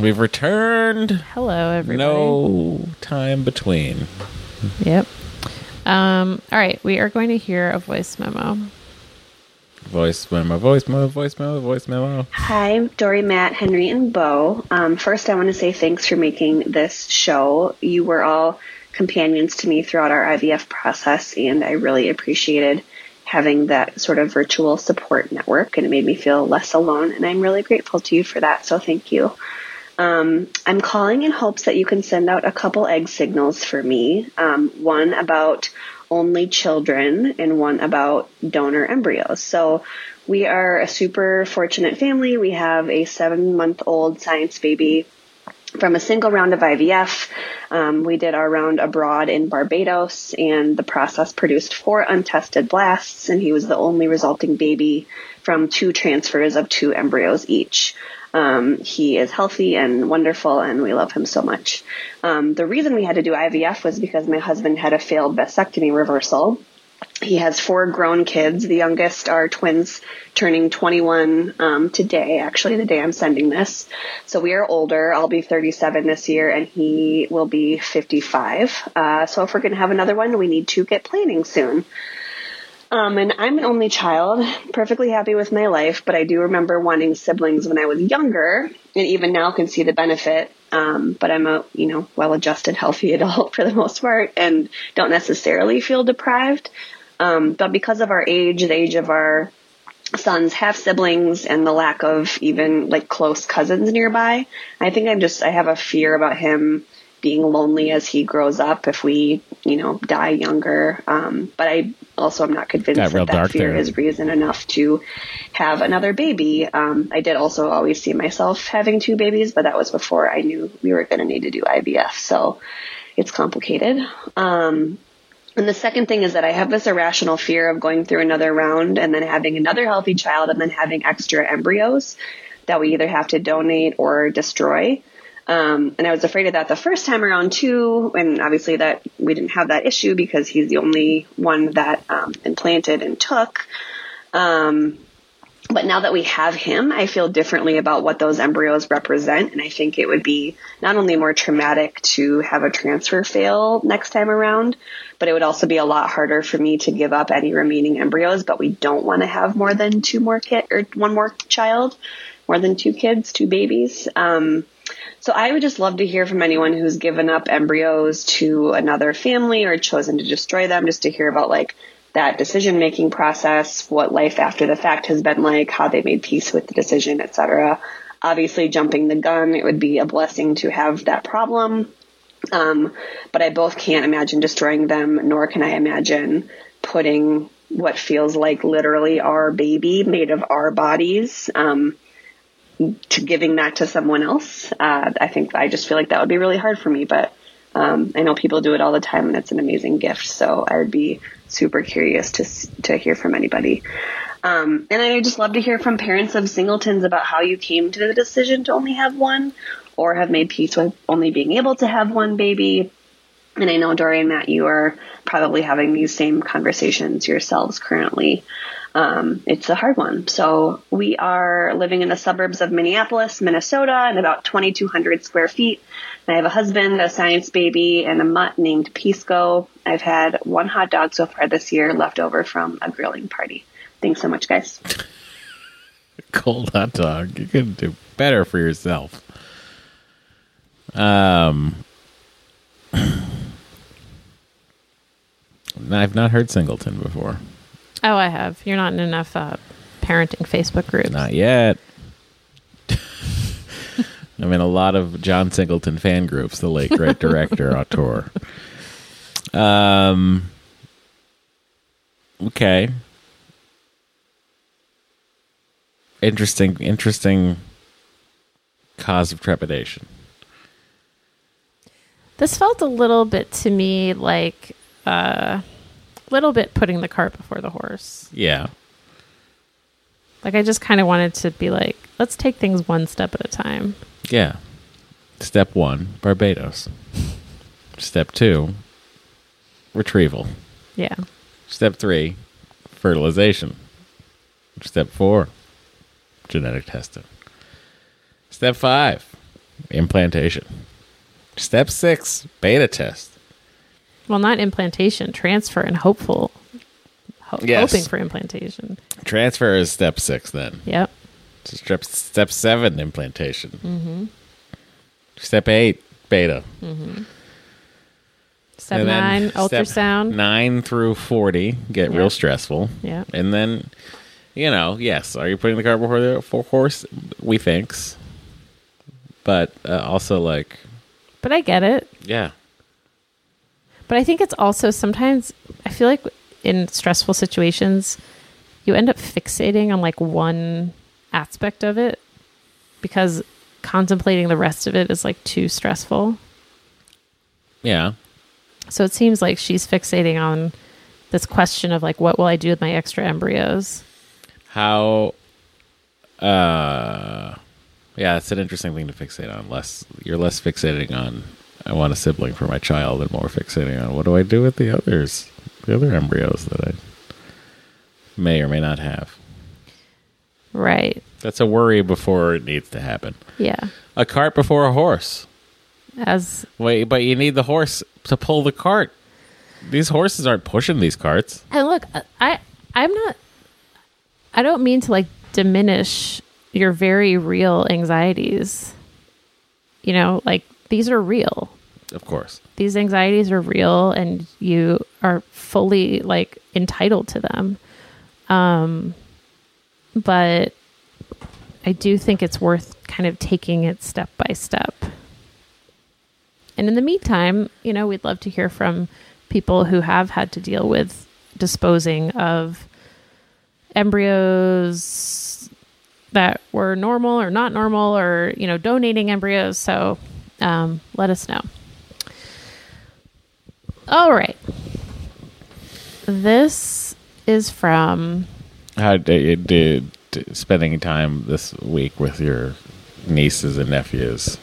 We've returned. Hello, everybody. No time between. Yep. Um, all right. We are going to hear a voice memo. Voice memo, voice memo, voice memo, voice memo. Hi, Doree, Matt, Henry, and Bo. Um, first, I want to say thanks for making this show. You were all companions to me throughout our IVF process, and I really appreciated having that sort of virtual support network, and it made me feel less alone. And I'm really grateful to you for that. So, thank you. Um, I'm calling in hopes that you can send out a couple egg signals for me. Um, one about only children and one about donor embryos. So we are a super fortunate family. We have a seven month old science baby from a single round of IVF. Um, we did our round abroad in Barbados, and the process produced four untested blasts, and he was the only resulting baby from two transfers of two embryos each. Um, he is healthy and wonderful, and we love him so much. Um, the reason we had to do IVF was because my husband had a failed vasectomy reversal. He has four grown kids. The youngest are twins turning 21 um, today, actually, the day I'm sending this. So we are older. I'll be 37 this year, and he will be 55. Uh, so if we're going to have another one, we need to get planning soon. Um, and I'm an only child, perfectly happy with my life, but I do remember wanting siblings when I was younger, and even now can see the benefit. Um, but I'm a, you know, well-adjusted, healthy adult for the most part, and don't necessarily feel deprived. Um, but because of our age, the age of our sons half siblings, and the lack of even like close cousins nearby, I think I'm just I have a fear about him being lonely as he grows up if we, you know, die younger. Um, but I also I'm not convinced Got that that fear there. is reason enough to have another baby. Um, I did also always see myself having two babies, but that was before I knew we were going to need to do IVF. So it's complicated. Um, and the second thing is that I have this irrational fear of going through another round and then having another healthy child and then having extra embryos that we either have to donate or destroy. Um, and I was afraid of that the first time around too. And obviously that we didn't have that issue because he's the only one that um, implanted and took. Um, but now that we have him, I feel differently about what those embryos represent. And I think it would be not only more traumatic to have a transfer fail next time around, but it would also be a lot harder for me to give up any remaining embryos. But we don't want to have more than two more kid or one more child, more than two kids, two babies. Um, so I would just love to hear from anyone who's given up embryos to another family or chosen to destroy them, just to hear about like that decision making process, what life after the fact has been like, how they made peace with the decision, etc. Obviously, jumping the gun, it would be a blessing to have that problem. Um, but I both can't imagine destroying them, nor can I imagine putting what feels like literally our baby made of our bodies um, to giving that to someone else. Uh, I think I just feel like that would be really hard for me, but um, I know people do it all the time, and it's an amazing gift. So I would be super curious to to hear from anybody. Um, and I just love to hear from parents of singletons about how you came to the decision to only have one, or have made peace with only being able to have one baby. And I know Doree and Matt, you are probably having these same conversations yourselves currently. Um, it's a hard one. So we are living in the suburbs of Minneapolis, Minnesota, and about 2,200 square feet. I have a husband, a science baby, and a mutt named Pisco. I've had one hot dog so far this year left over from a grilling party. Thanks so much, guys. Cold hot dog. You can do better for yourself. Um, I've not heard Singleton before. Oh, I have. You're not in enough uh, parenting Facebook groups. Not yet. I'm in a lot of John Singleton fan groups, the late great director, auteur. Um. Okay. Interesting. Interesting. Cause of trepidation. This felt a little bit to me like uh, little bit putting the cart before the horse. Yeah. Like I just kind of wanted to be like, let's take things one step at a time. Yeah. Step one, Barbados. Step two, retrieval. Yeah. Step three, fertilization. Step four, genetic testing. Step five, implantation. Step six, beta test. Well, not implantation, transfer and hopeful. Ho- Yes. Hoping for implantation. Transfer is step six then. Yep. Step, step seven, implantation. Mm-hmm. Step eight, beta. Step And nine, step ultrasound. Nine through 40 get Yeah. real stressful. Yeah. And then, you know, yes, are you putting the cart before the horse? We thinks. But uh, also, like, But I get it. yeah. But I think it's also sometimes I feel like in stressful situations you end up fixating on like one aspect of it because contemplating the rest of it is like too stressful. Yeah. So it seems like she's fixating on this question of like what will I do with my extra embryos? How, uh, yeah, it's an interesting thing to fixate on. Less, you're less fixating on, I want a sibling for my child, and more fixating on what do I do with the others, the other embryos that I may or may not have. Right. That's a worry before it needs to happen. Yeah. A cart before a horse. As Wait, but you need the horse to pull the cart. These horses aren't pushing these carts. And look, I I'm not I don't mean to like diminish your very real anxieties. You know, like these are real. Of course. These anxieties are real and you are fully like entitled to them. Um but I do think it's worth kind of taking it step by step. And in the meantime, you know, we'd love to hear from people who have had to deal with disposing of embryos that were normal or not normal or, you know, donating embryos. So um, let us know. All right. This is from How did, did spending time this week with your nieces and nephews?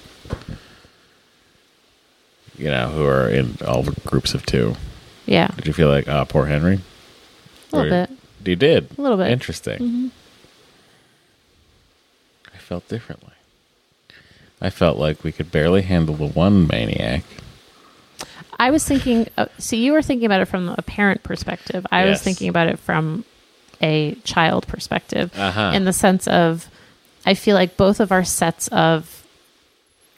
You know, who are in all groups of two. yeah, Did you feel like, oh, poor Henry? a little Or- bit. You did A little bit. Mm-hmm. Interesting. I felt differently. I felt like we could barely handle the one maniac. I was thinking. Uh, so you were thinking about it from a parent perspective. I was thinking about it from a child perspective, Uh-huh. in the sense of, I feel like both of our sets of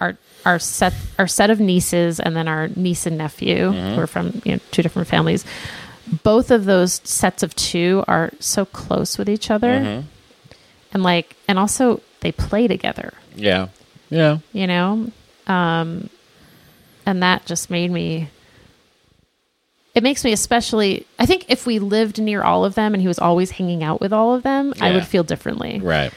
our our set our set of nieces and then our niece and nephew Mm-hmm. who are from you know two different families. Both of those sets of two are so close with each other, Mm-hmm. and like, and also they play together. Yeah. Yeah. you know? Um and that just made me it makes me especially i think if we lived near all of them and he was always hanging out with all of them i would feel differently. Right.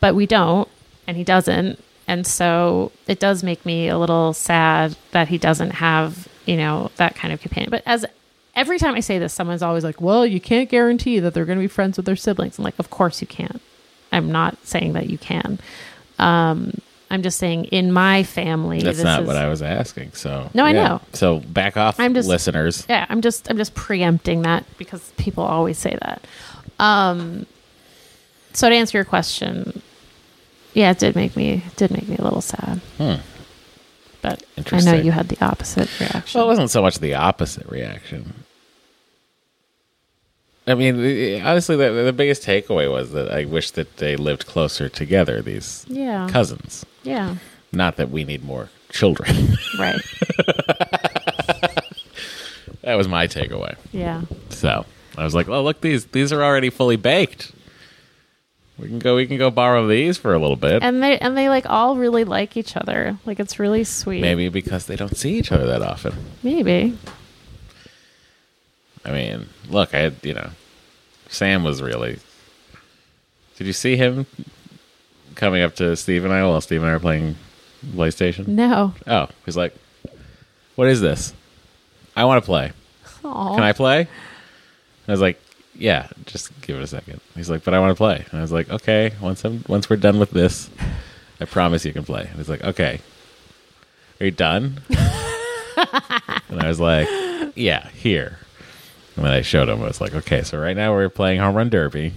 but we don't and he doesn't. And so it does make me a little sad that he doesn't have you know that kind of companion. But as every time i say this someone's always like well you can't guarantee that they're going to be friends with their siblings. I'm like of course you can't. I'm not saying that you can. Um i'm just saying in my family That's not is- what I was asking. So No, I yeah. know. So back off, I'm just- listeners. yeah i'm just i'm just preempting that because people always say that um so to answer your question yeah it did make me it did make me a little sad Hmm. but i know you had the opposite reaction Well, it wasn't so much the opposite reaction. I mean, honestly, the, the biggest takeaway was that I wish that they lived closer together. These yeah cousins. Yeah Not that we need more children. right that was my takeaway. yeah So I was like, "Oh, look these these are already fully baked. We can go. We can go borrow these for a little bit. and they and they like all really like each other like it's really sweet Maybe because they don't see each other that often. maybe I mean, look, I had you know, Sam was really. Did you see him coming up to Steve and I while Steve and I were playing PlayStation? no Oh, he's like, "What is this? I want to play. Aw. Can I play?" I was like, "Yeah, just give it a second. He's like, "But I want to play." And I was like, "Okay, once I'm once we're done with this, I promise you can play." And he's like, "Okay, are you done?" and I was like, "Yeah, here." And then I showed him. I was like, "Okay, so right now we're playing home run derby."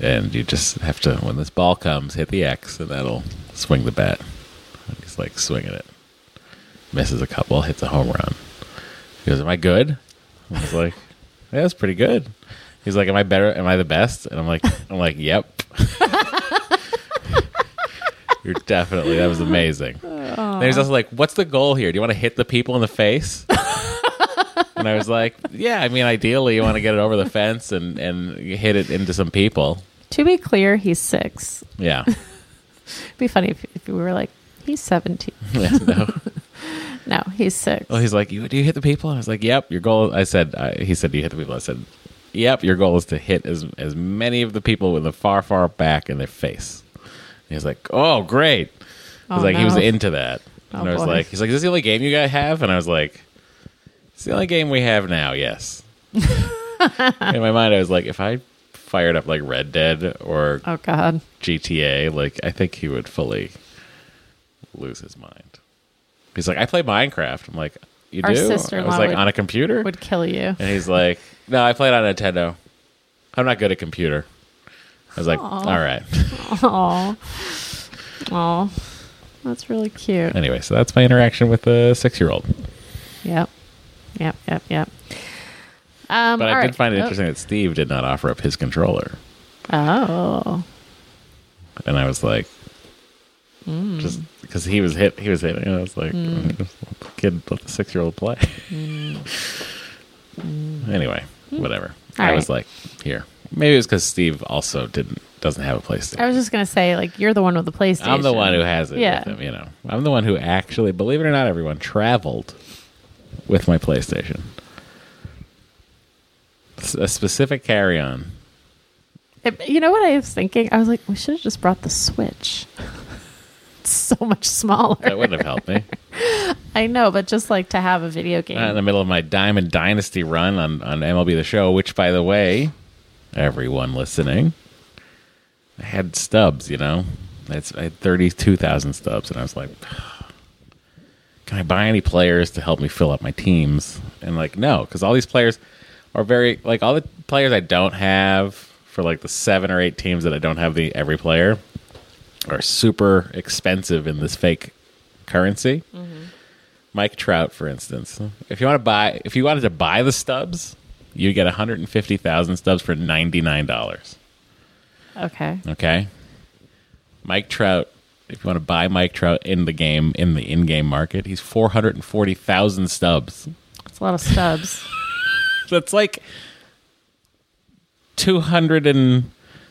And you just have to, when this ball comes, hit the X, and that'll swing the bat. And he's like swinging it. Misses a couple, hits a home run. He goes, Am I good? I was like, Yeah, that's pretty good. He's like, Am I better? Am I the best? And I'm like, I'm like, Yep. You're definitely that was amazing. And he's also like, What's the goal here? Do you want to hit the people in the face? And I was like, Yeah, I mean ideally you want to get it over the fence and, and hit it into some people. to be clear he's six Yeah. it'd be funny if, if we were like he's 17 Yeah, no. no he's six Well, he's like, you, "Do you hit the people?" And I was like, "Yep." Your goal. I said. I, he said, "Do you hit the people?" I said, "Yep." Your goal is to hit as as many of the people in the far, far back in their face. And he's like, "Oh, great!" I was Oh, like, he was no. into that. Oh, and I was boy. like, "He's like, is this the only game you guys have?" And I was like, "It's the only game we have now." Yes. in my mind, I was like, if I fired up like Red Dead or oh god GTA, like I think he would fully lose his mind. He's like, I play Minecraft. I'm like, you Our do? I was like, would- on a computer? would kill you and he's like, no, I played on Nintendo. I'm not good at computer. I was like, all right. Oh, oh, that's really cute. Anyway, so that's my interaction with the six year old. Yep, yep, yep, yep. Um, But I did right. find it Oh. interesting that Steve did not offer up his controller. Oh, And I was like, Hmm. just because he was hit, he was hitting. And I was like, let the kid, let the six year old play. anyway, whatever. Hmm. All I was like, here. Maybe it was because Steve also didn't doesn't have a PlayStation. I was just gonna say, like, you're the one with the PlayStation. I'm the one who has it Yeah. with him, you know. I'm the one who actually, believe it or not, everyone traveled with my PlayStation. A specific carry on. You know what I was thinking? I was like, we should have just brought the Switch. it's so much smaller. That wouldn't have helped me. I know, but just like to have a video game. Not in the middle of my Diamond Dynasty run on, on MLB The Show, which, by the way, everyone listening, I had stubs, you know? That's, I had 32,000 stubs, and I was like, can I buy any players to help me fill up my teams? And like, no, because all these players, are very like all the players I don't have for like the seven or eight teams that I don't have the every player are super expensive in this fake currency. Mm-hmm. Mike Trout, for instance, if you want to buy, if you wanted to buy the stubs, you get 150,000 stubs for ninety nine dollars. Okay. Okay. Mike Trout, if you want to buy Mike Trout in the game, in the in game market, he's 440,000 stubs. It's a lot of stubs. That's like 200 and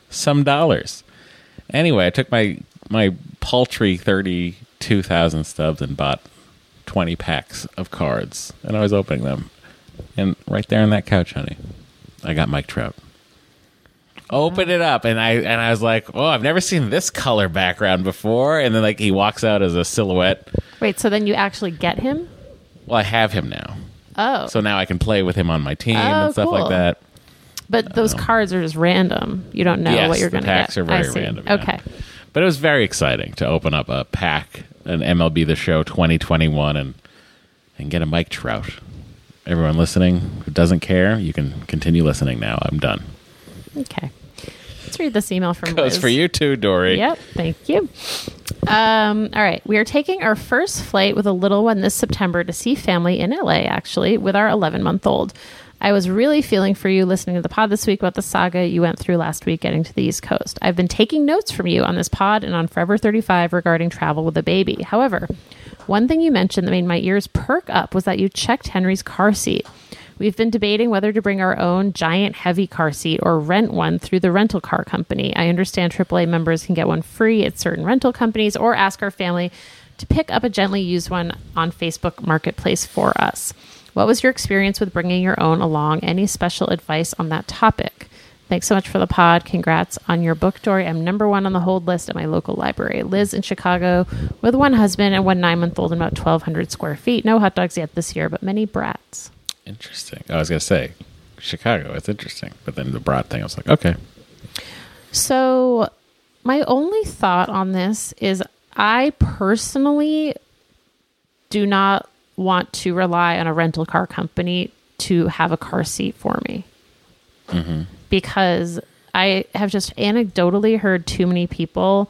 some dollars. Anyway, I took my, my paltry 32,000 stubs and bought 20 packs of cards. And I was opening them. And right there on that couch, honey, I got Mike Trout. Open it up, and I and I was like, "Oh, I've never seen this color background before." And then like he walks out as a silhouette. Wait, so then you actually get him? Well, I have him now, Oh. so now I can play with him on my team Oh, and stuff cool. like that. but those um, cards are just random. You don't know Yes, what you're going to get. packs are very random, yeah. Okay. But it was very exciting to open up a pack, an MLB The Show 2021, and and get a Mike Trout. Everyone listening who doesn't care, you can continue listening now. I'm done. Okay. Let's read this email from Goes Liz. for you too, Doree. Yep, thank you. Um, all right, we are taking our first flight with a little one this September to see family in LA, actually, with our 11 month old. I was really feeling for you listening to the pod this week about the saga you went through last week getting to the East Coast. I've been taking notes from you on this pod and on Forever 35 regarding travel with a baby. However, one thing you mentioned that made my ears perk up was that you checked Henry's car seat. We've been debating whether to bring our own giant heavy car seat or rent one through the rental car company. I understand AAA members can get one free at certain rental companies or ask our family to pick up a gently used one on Facebook Marketplace for us. What was your experience with bringing your own along? Any special advice on that topic? Thanks so much for the pod. Congrats on your book, Doree. I'm number one on the hold list at my local library. Liz in Chicago with one husband and one nine month old and about 1,200 square feet. No hot dogs yet this year, but many brats. Interesting. I was gonna say Chicago. It's interesting, but then the broad thing, I was like, okay. So, my only thought on this is I personally do not want to rely on a rental car company to have a car seat for me mm-hmm. because I have just anecdotally heard too many people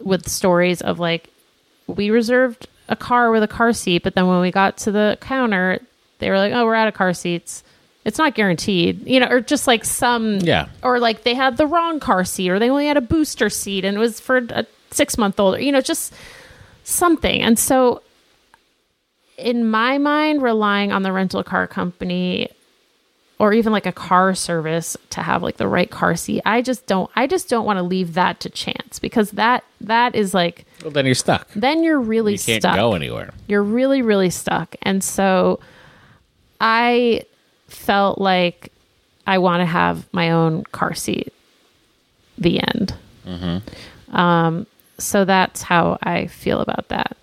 with stories of like, we reserved a car with a car seat, but then when we got to the counter, they were like, oh, we're out of car seats. It's not guaranteed, you know, or just like some, Yeah. or like they had the wrong car seat, or they only had a booster seat and it was for a six month old, or, you know, just something. And so, in my mind, relying on the rental car company or even like a car service to have like the right car seat, I just don't. I just don't want to leave that to chance because that that is like Well, then you're stuck. then you're really You can't stuck go anywhere. you're really really stuck and so i felt like i want to have my own car seat. The end. Um, so that's how i feel about that.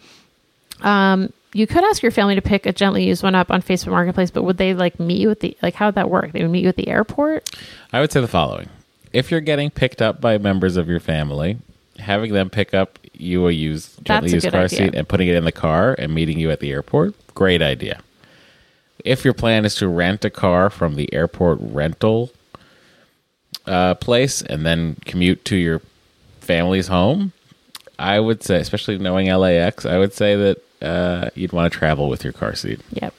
Um, you could ask your family to pick a gently used one up on facebook marketplace but would they like meet you at the like how would that work? They would meet you at the airport? I would say the following: If you're getting picked up by members of your family, having them pick up you a used gently That's used car idea. seat and putting it in the car and meeting you at the airport, great idea. If your plan is to rent a car from the airport rental uh, place and then commute to your family's home, I would say, especially knowing LAX, I would say that uh, you'd want to travel with your car seat. yep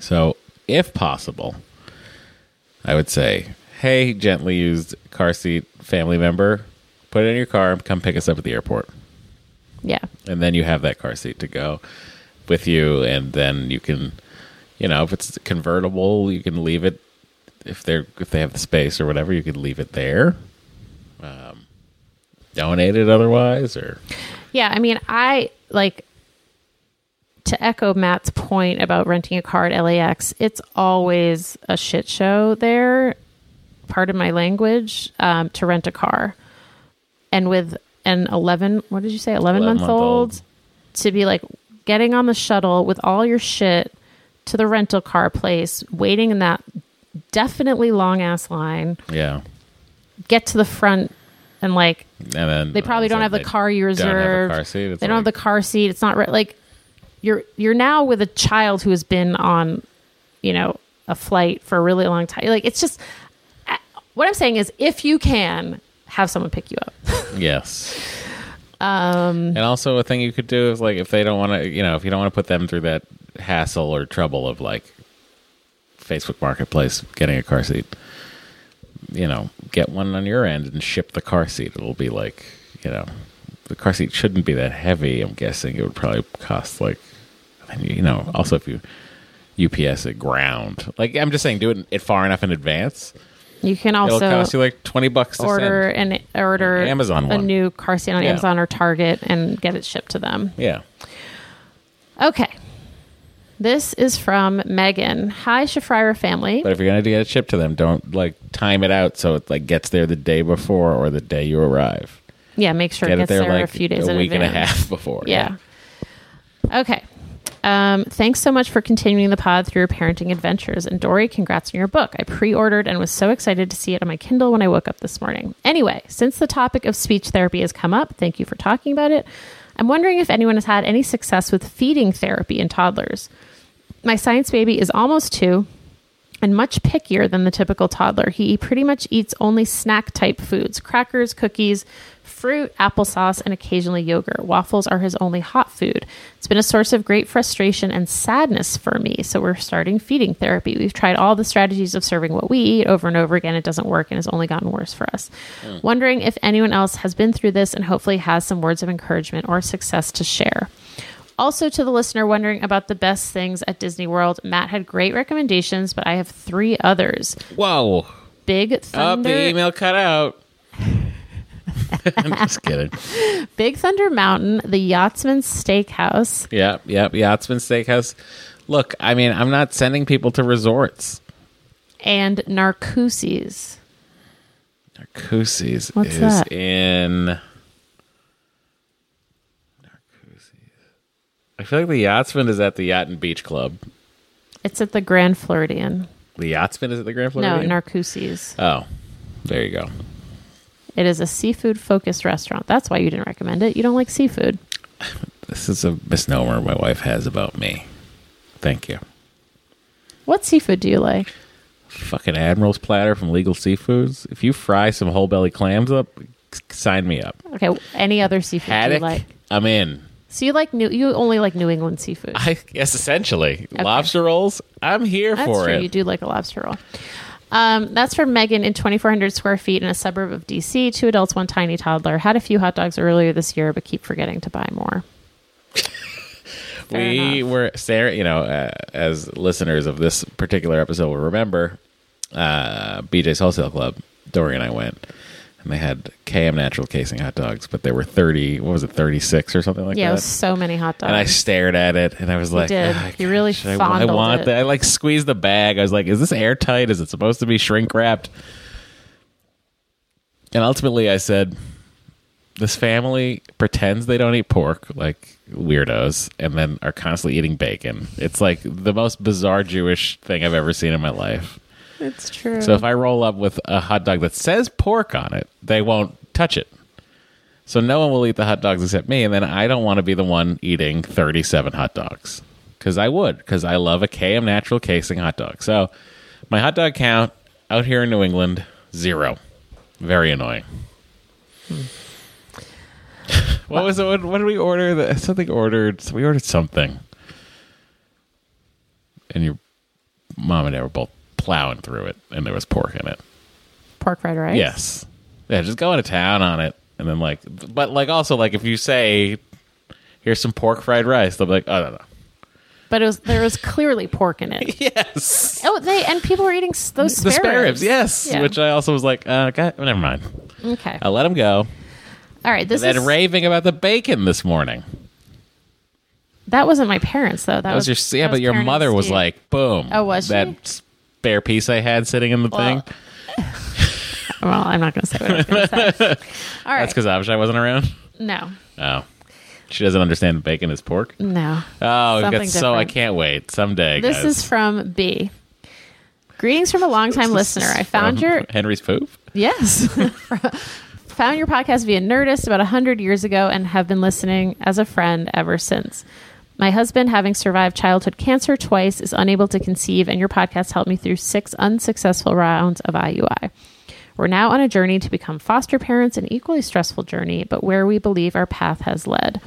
So, if possible, I would say, hey, gently used car seat family member, put it in your car and come pick us up at the airport. yeah And then you have that car seat to go with you. And then you can, you know, if it's convertible, you can leave it. If they're if they have the space or whatever, you could leave it there. Um, donate it otherwise, or Yeah, I mean, I like to echo Matt's point about renting a car at LAX. It's always a shit show there. Part of my language um, to rent a car, and with an eleven, what did you say, eleven month 11-month-old. old, to be like getting on the shuttle with all your shit to the rental car place, waiting in that definitely long ass line, yeah. get to the front and like And then they probably don't a have the car you they don't have a reserved. car seat. It's they don't have the car seat. It's not right. Like you're you're now with a child who has been on, you know, a flight for a really long time. Like it's just what I'm saying is if you can have someone pick you up. Yes. Um, and also a thing you could do is like if they don't want to, you know, if you don't want to put them through that hassle or trouble of like Facebook Marketplace getting a car seat, you know, get one on your end and ship the car seat. It'll be like, you know, the car seat shouldn't be that heavy. I'm guessing it would probably cost like, you know, also if you UPS it ground, like I'm just saying, do it, it far enough in advance. You can It'll also cost you like twenty bucks to order send. and order Amazon a one. new car seat on Yeah. Amazon or Target and get it shipped to them. Yeah. Okay. This is from Megan. Hi, Shafrira family. But if you're gonna get it shipped to them, don't like time it out so it like gets there the day before or the day you arrive. Yeah, make sure Get it it gets there there, like a few days a in week and a advance. half before. Yeah. Okay. Um, thanks so much for continuing the pod through your parenting adventures. And Doree, congrats on your book. I pre ordered and was so excited to see it on my Kindle when I woke up this morning. Anyway, since the topic of speech therapy has come up, thank you for talking about it. I'm wondering if anyone has had any success with feeding therapy in toddlers. My science baby is almost two and much pickier than the typical toddler. He pretty much eats only snack type foods crackers, cookies, fruit, applesauce, and occasionally yogurt. Waffles are his only hot food. It's been a source of great frustration and sadness for me, so we're starting feeding therapy. We've tried all the strategies of serving what we eat over and over again. It doesn't work and has only gotten worse for us. Hmm. Wondering if anyone else has been through this and hopefully has some words of encouragement or success to share. Also, to the listener wondering about the best things at Disney World, Matt had great recommendations, but I have three others. Whoa. Big Oh, Thunder, the email cut out. I'm just kidding. Big Thunder Mountain, the Yachtsman Steakhouse, Yep, yep. Yachtsman Steakhouse. Look, I mean, I'm not sending people to resorts. and Narcoossee's. Narcoossee's What's is that? in. I feel like the Yachtsman is at the Yacht and Beach Club. It's at the Grand Floridian. The Yachtsman is at the Grand Floridian? No, Floridian? Oh, there you go. It is a seafood focused restaurant. That's why you didn't recommend it. You don't like seafood. This is a misnomer my wife has about me. Thank you. What seafood do you like? Fucking Admiral's platter from Legal Seafoods. If you fry some whole belly clams up, sign me up. Okay, any other seafood do you like? I'm in. So you like new? You only like New England seafood. I guess essentially lobster rolls. I'm here That's for true. it. You do like a lobster roll. Um, that's from Megan in 2,400 square feet in a suburb of DC. Two adults, one tiny toddler. Had a few hot dogs earlier this year, but keep forgetting to buy more. We enough. were Sarah, you know, uh, as listeners of this particular episode will remember, uh, BJ's Wholesale Club. Doree and I went, and they had Kayem Natural Casing hot dogs, but there were thirty. What was it, thirty six or something like yeah, it that? was so many hot dogs. and I stared at it, and I was like, did. "Ah, You really gosh, I, I want it. that. I like squeezed the bag. I was like, is this airtight? Is it supposed to be shrink wrapped? And ultimately, I said, this family pretends they don't eat pork like weirdos and then are constantly eating bacon. It's like the most bizarre Jewish thing I've ever seen in my life. It's true. So if I roll up with a hot dog that says pork on it, they won't touch it. So no one will eat the hot dogs except me, and then I don't want to be the one eating 37 hot dogs. Because I would, because I love a Kayem Natural Casing hot dog. So my hot dog count out here in New England, zero. Very annoying. what was it? What, what did we order? The- Something ordered. So we ordered something. And your mom and I were both plowing through it, and there was pork in it. Pork fried rice. Yes. Yeah, just going to town on it. And then, like, but, like, also, like, if you say, here's some pork fried rice, they'll be like, oh, no, no. but it was there was clearly pork in it. Yes. Oh, they and people were eating s- those The spare spare ribs. yes. Yeah. Which I also was like, uh, God, never mind. Okay. I'll let them go. All right. This And is then raving about the bacon this morning. that wasn't my parents though. That, That was your, yeah, that but your Karen and mother was Steve. like, boom. Oh, was she? That spare piece I had sitting in the Well, thing. Well, I'm not going to say what I was going to say. All right. That's because Avishai wasn't around. no, Oh. She doesn't understand bacon is pork. no. Oh, got so I can't wait. Someday, This guys. is from B. Greetings from a longtime listener. I found your Henry's poop. yes, found your podcast via Nerdist about hundred years ago and have been listening as a friend ever since. My husband, having survived childhood cancer twice, is unable to conceive, and your podcast helped me through six unsuccessful rounds of IUI. We're now on a journey to become foster parents, an equally stressful journey, but where we believe our path has led.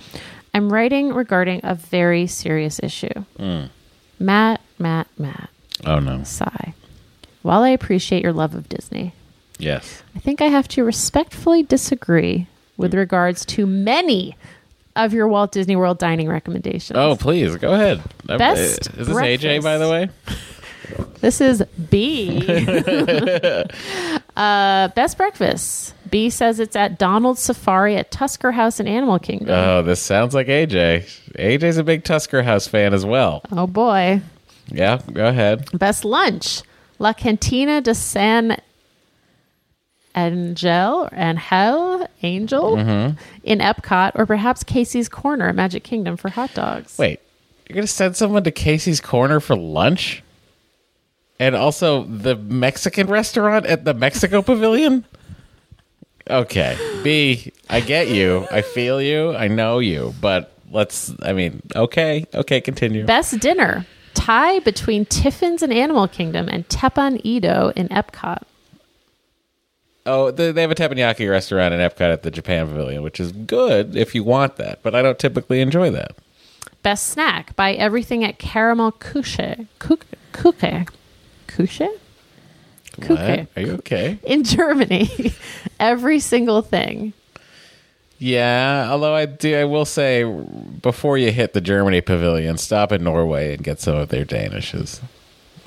I'm writing regarding a very serious issue. Mm. Matt, Matt, Matt, Oh no. sigh. While I appreciate your love of Disney, Yes. I think I have to respectfully disagree with mm. regards to many of your Walt Disney World dining recommendations. Oh, please go ahead. Best Is this AJ, by the way? This is B. uh, best breakfast. B says it's at Donald's Safari at Tusker House in Animal Kingdom. Oh, this sounds like AJ. AJ's a big Tusker House fan as well. oh boy. Yeah, go ahead. Best lunch. La Cantina de San Angel, Angel, Angel Mm-hmm. in Epcot, or perhaps Casey's Corner at Magic Kingdom for hot dogs. Wait, you're gonna send someone to Casey's Corner for lunch, and also the Mexican restaurant at the Mexico Pavilion. Okay, B, I get you. I feel you. I know you. But let's. I mean, okay, okay, continue. Best dinner. Tie between Tiffin's in Animal Kingdom and Teppan Edo in Epcot. Oh, they they have a teppanyaki restaurant in Epcot at the Japan Pavilion, which is good if you want that. But I don't typically enjoy that. Best snack. Buy everything at Karamell-Küche. Kuche. Kuche. Kuche? Kuche. Are you okay? In Germany. Every single thing. Yeah, although I do, I will say, before you hit the Germany pavilion, stop in Norway and get some of their Danishes.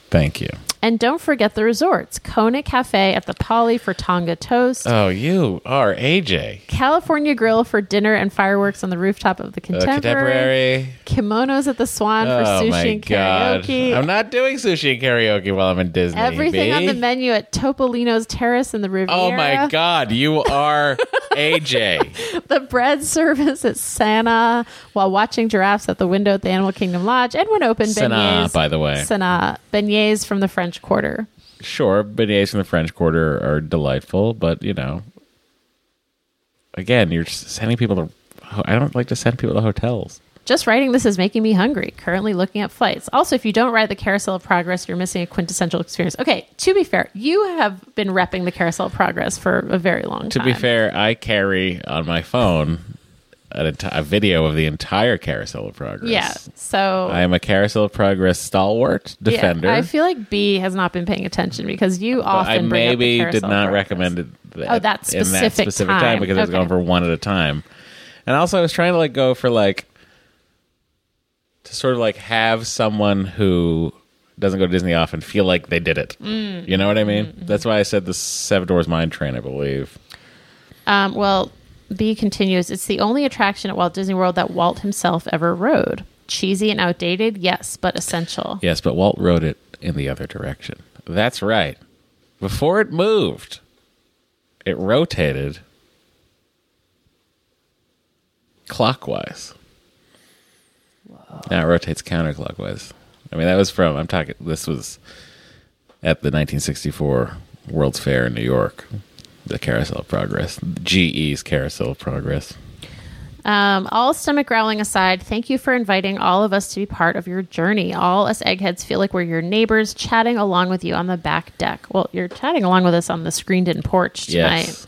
Thank you. And don't forget the resorts. Kona Cafe at the Poly for Tonga Toast. Oh, you are AJ. California Grill for dinner and fireworks on the rooftop of the Uh, Contemporary. contemporary. Kimonos at the Swan for Oh sushi my and god! karaoke. I'm not doing sushi and karaoke while I'm in Disney. Everything B. on the menu at Topolino's Terrace in the Riviera. Oh my god! You are AJ. The bread service at Sanaa while watching giraffes at the window at the Animal Kingdom Lodge. And when open, Sanaa, beignets. by the way. Sanaa. Beignets from the French Quarter. Sure, beignets from the French Quarter are delightful, but you know, again, you're sending people to. I don't like to send people to hotels. Just writing this is making me hungry. Currently looking at flights. Also, if you don't ride the Carousel of Progress, you're missing a quintessential experience. Okay, to be fair, you have been repping the Carousel of Progress for a very long time. To be fair, I carry on my phone enti- a video of the entire Carousel of Progress. yeah. So I am a Carousel of Progress stalwart yeah, defender. I feel like B has not been paying attention because you often I bring up the maybe did not recommend it that, Oh, that in that specific specific time, time. because I was going for one at a time. And also, I was trying to like go for like to sort of like have someone who doesn't go to Disney often feel like they did it. Mm. You know what I mean? Mm-hmm. That's why I said the Seven Dwarfs Mine Train. I believe. Um, well, B continues. It's the only attraction at Walt Disney World that Walt himself ever rode. Cheesy and outdated, yes, but essential. Yes, but Walt rode it in the other direction. That's right. Before it moved, it rotated clockwise. Now it rotates counterclockwise. I mean, that was from, I'm talking, this was at the 1964 World's Fair in New York, the Carousel of Progress, GE's Carousel of Progress. Um, all stomach growling aside, thank you for inviting all of us to be part of your journey. All us eggheads feel like we're your neighbors, chatting along with you on the back deck. Well, you're chatting along with us on the screened in porch tonight. Yes.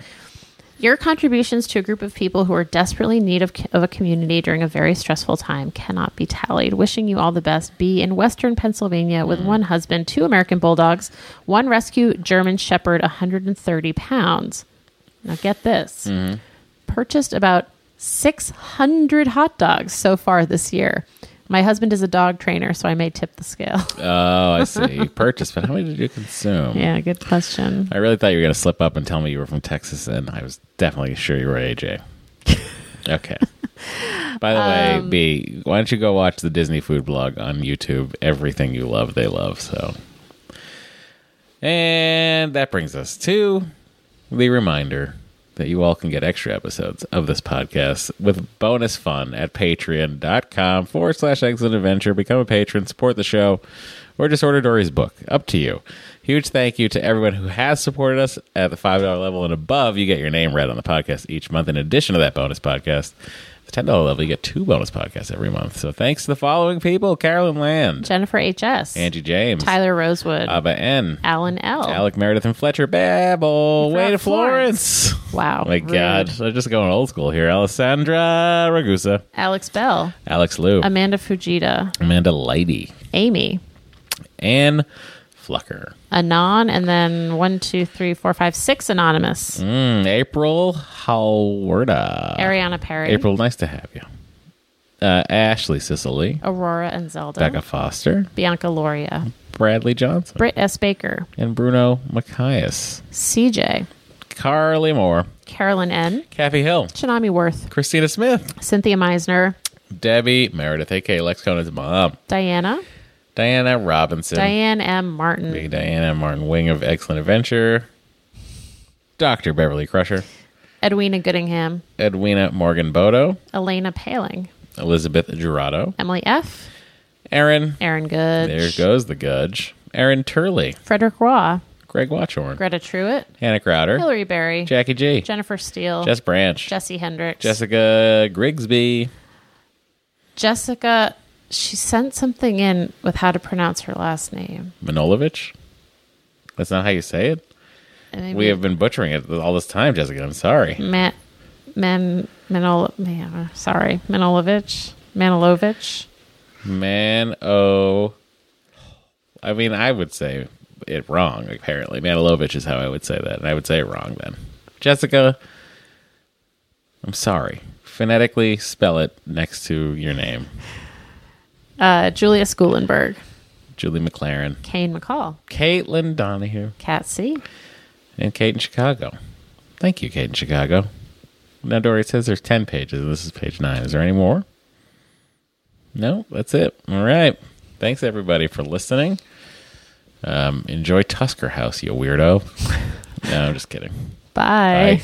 Your contributions to a group of people who are desperately in need of, of a community during a very stressful time cannot be tallied. Wishing you all the best. Be in Western Pennsylvania with mm. one husband, two American bulldogs, one rescue German Shepherd, 130 pounds. Now get this. Mm-hmm. Purchased about 600 hot dogs so far this year. My husband is a dog trainer, so I may tip the scale. Oh, I see. You purchased, but how many did you consume? yeah, good question. I really thought you were going to slip up and tell me you were from Texas, and I was definitely sure you were AJ. Okay. By the way, um, B, why don't you go watch the Disney food blog on YouTube? Everything you love, they love. So, and that brings us to the reminder that you all can get extra episodes of this podcast with bonus fun at patreon.com forward slash eggcellent adventure. Become a patron, support the show, or just order Doree's book. Up to you. Huge thank you to everyone who has supported us at the $5 level and above. You get your name read on the podcast each month in addition to that bonus podcast. The ten dollar level, you get two bonus podcasts every month. So thanks to the following people: Carolyn Land, Jennifer H.S., Angie James, Tyler Rosewood, Abba N, Alan L. Alec Meredith, and Fletcher Babel. Way to Florence. Florence! Wow. Oh my rude. God, I'm just going old school here. Alessandra Ragusa, Alex Bell, Alex Liu, Amanda Fujita, Amanda Lighty, Amy, Anne Flucker, Anon, and then one, two, three, four, five, six anonymous. mm, April Halwarda, Ariana Perry, April, nice to have you. Uh, Ashley Sicily, Aurora and Zelda, Becca Foster, Bianca Loria, Bradley Johnson, Britt S. Baker, and Bruno Macias, CJ, Carly Moore, Carolyn N., Kathy Hill, Shanami Worth, Christina Smith, Cynthia Meisner, Debbie Meredith, aka Lex Conan's mom, Diana, Diana Robinson, Diane M. Martin, Big Diana Martin Wing of Eggcellent Adventure, Dr. Beverly Crusher, Edwina Goodingham, Edwina Morgan Bodo, Elena Paling, Elizabeth Gerardo, Emily F., Aaron, Aaron Good, there goes the Gudge, Aaron Turley, Frederick Raw, Greg Watchorn, Greta Truitt, Hannah Crowder, Hillary Berry, Jackie G, Jennifer Steele, Jess Branch, Jesse Hendricks, Jessica Grigsby, Jessica. She sent something in with how to pronounce her last name. Manolovich. That's not how you say it. Maybe We have been butchering it all this time, Jessica. I'm sorry. Ma- Man Manol. Man, sorry, Manolovich, Manilovich. Man, oh, I mean, I would say it wrong. Apparently, Manilovich is how I would say that, and I would say it wrong then. Jessica, I'm sorry. Phonetically spell it next to your name, Uh, Julia Schoolenberg, Julie McLaren, Kane McCall, Caitlin Donahue, Cat C, and Kate in Chicago. Thank you, Kate in Chicago. Now, Doree says there's ten pages, and this is page nine. Is there any more? No, that's it. All right. Thanks everybody for listening. Um, enjoy Tusker House, you weirdo. no, I'm just kidding. Bye. Bye.